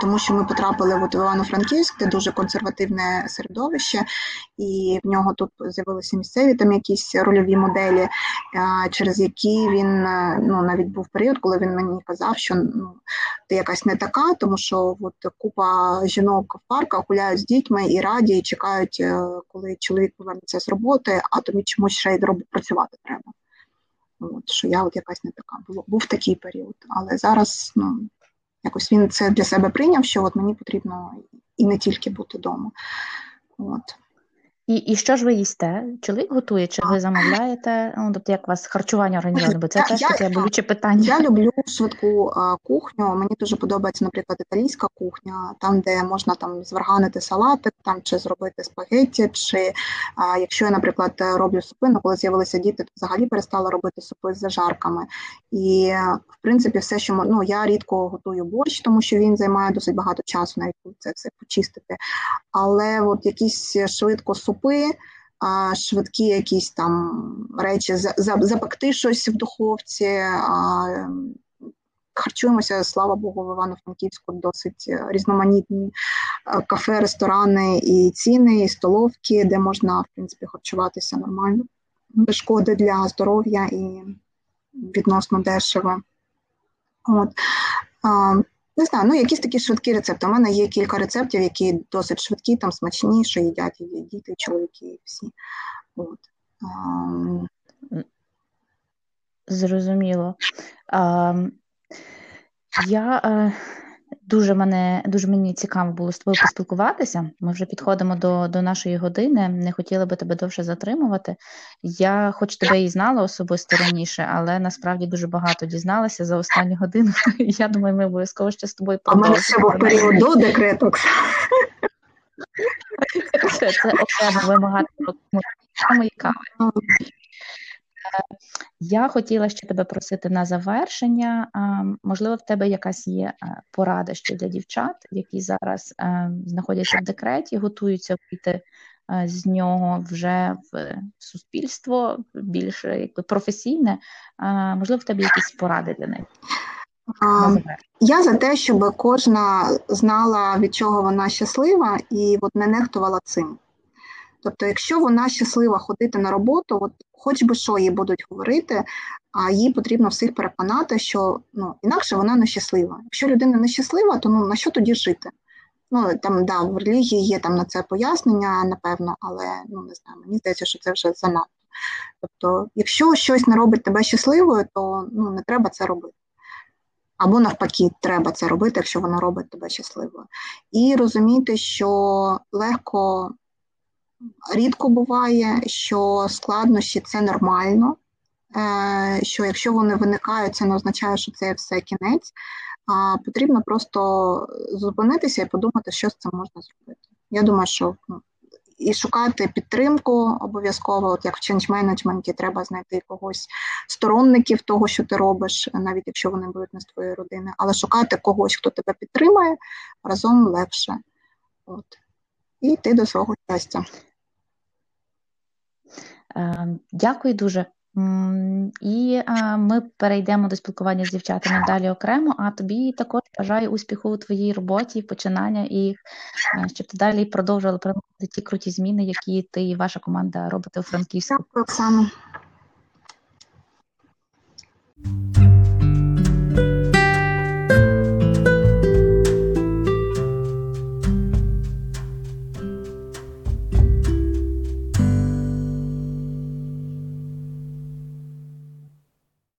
тому, що ми потрапили в Івано-Франківськ, де дуже консервативне середовище, і в нього тут з'явилися місцеві там якісь рольові моделі, е, через які він е, ну навіть був період, коли він мені казав, що ну ти якась не така, тому що от купа жінок в парках гуляють з дітьми і раді, і чекають, коли чоловік повернеться з роботи, а тобі чомусь ще й працювати треба. От, Що я от якась не така. Було, Був такий період. Але зараз ну, якось він це для себе прийняв, що от мені потрібно і не тільки бути вдома. От. І і що ж ви їсте? Чоловік готує, чи ви замовляєте? Ну, тобто як у вас харчування організоване? Бо це я, теж таке болюче питання. Я люблю швидку кухню. Мені дуже подобається, наприклад, італійська кухня, там, де можна там зварганити салатик, там чи зробити спагетті, чи а, якщо я, наприклад, роблю супи, ну коли з'явилися діти, то взагалі перестала робити супи з зажарками. І в принципі, все, що ну, я рідко готую борщ, тому що він займає досить багато часу, навіть це все почистити. Але от якісь швидко супи супи, швидкі якісь там речі, за- за- запекти щось в духовці. Харчуємося, слава Богу, в Івано-Франківську досить різноманітні кафе, ресторани і ціни, і столовки, де можна в принципі харчуватися нормально, без шкоди для здоров'я і відносно дешево. От. Не знаю, ну якісь такі швидкі рецепти. У мене є кілька рецептів, які досить швидкі, там смачні, що їдять і діти, чоловіки, і всі. От. Зрозуміло. А, я е, дуже мене дуже мені цікаво було з тобою поспілкуватися. Ми вже підходимо до, до нашої години. Не хотіла би тебе довше затримувати. Я, хоч тебе і знала особисто раніше, але насправді дуже багато дізналася за останню годину. Я думаю, ми обов'язково ще з тобою А мене ще був період до декрету. Це, окремо вимагати кави. Я хотіла ще тебе просити на завершення. Можливо, в тебе якась є е, порада ще для дівчат, які зараз е, знаходяться в декреті, готуються вийти е, з нього вже в суспільство більш якби професійне. Можливо, в тебе якісь поради для них. Я за те, щоб кожна знала, від чого вона щаслива, і от не нехтувала цим. Тобто, якщо вона щаслива ходити на роботу, от хоч би що їй будуть говорити, а їй потрібно всіх переконати, що ну, інакше вона не щаслива. Якщо людина не щаслива, то ну, на що тоді жити? Ну, там, да, в релігії є там на це пояснення, напевно, але ну, не знаю, мені здається, що це вже занадто. Тобто, якщо щось не робить тебе щасливою, то ну, не треба це робити. Або навпаки, треба це робити, якщо воно робить тебе щасливою. І розуміти, що легко рідко буває, що складнощі це нормально, е, що якщо вони виникають, це не означає, що це все кінець. А потрібно просто зупинитися і подумати, що з цим можна зробити. Я думаю, що ну, і шукати підтримку обов'язково, от як в change management, треба знайти когось сторонників того, що ти робиш, навіть якщо вони будуть не з твоєї родини, але шукати когось, хто тебе підтримає, разом легше. От. І йти до свого щастя. Е, Дякую дуже. І е, ми перейдемо до спілкування з дівчатами далі окремо. А тобі також бажаю успіху у твоїй роботі, починання і е, щоб ти далі продовжувала приносити ті круті зміни, які ти і ваша команда робите у Франківську. Дякую, Оксана.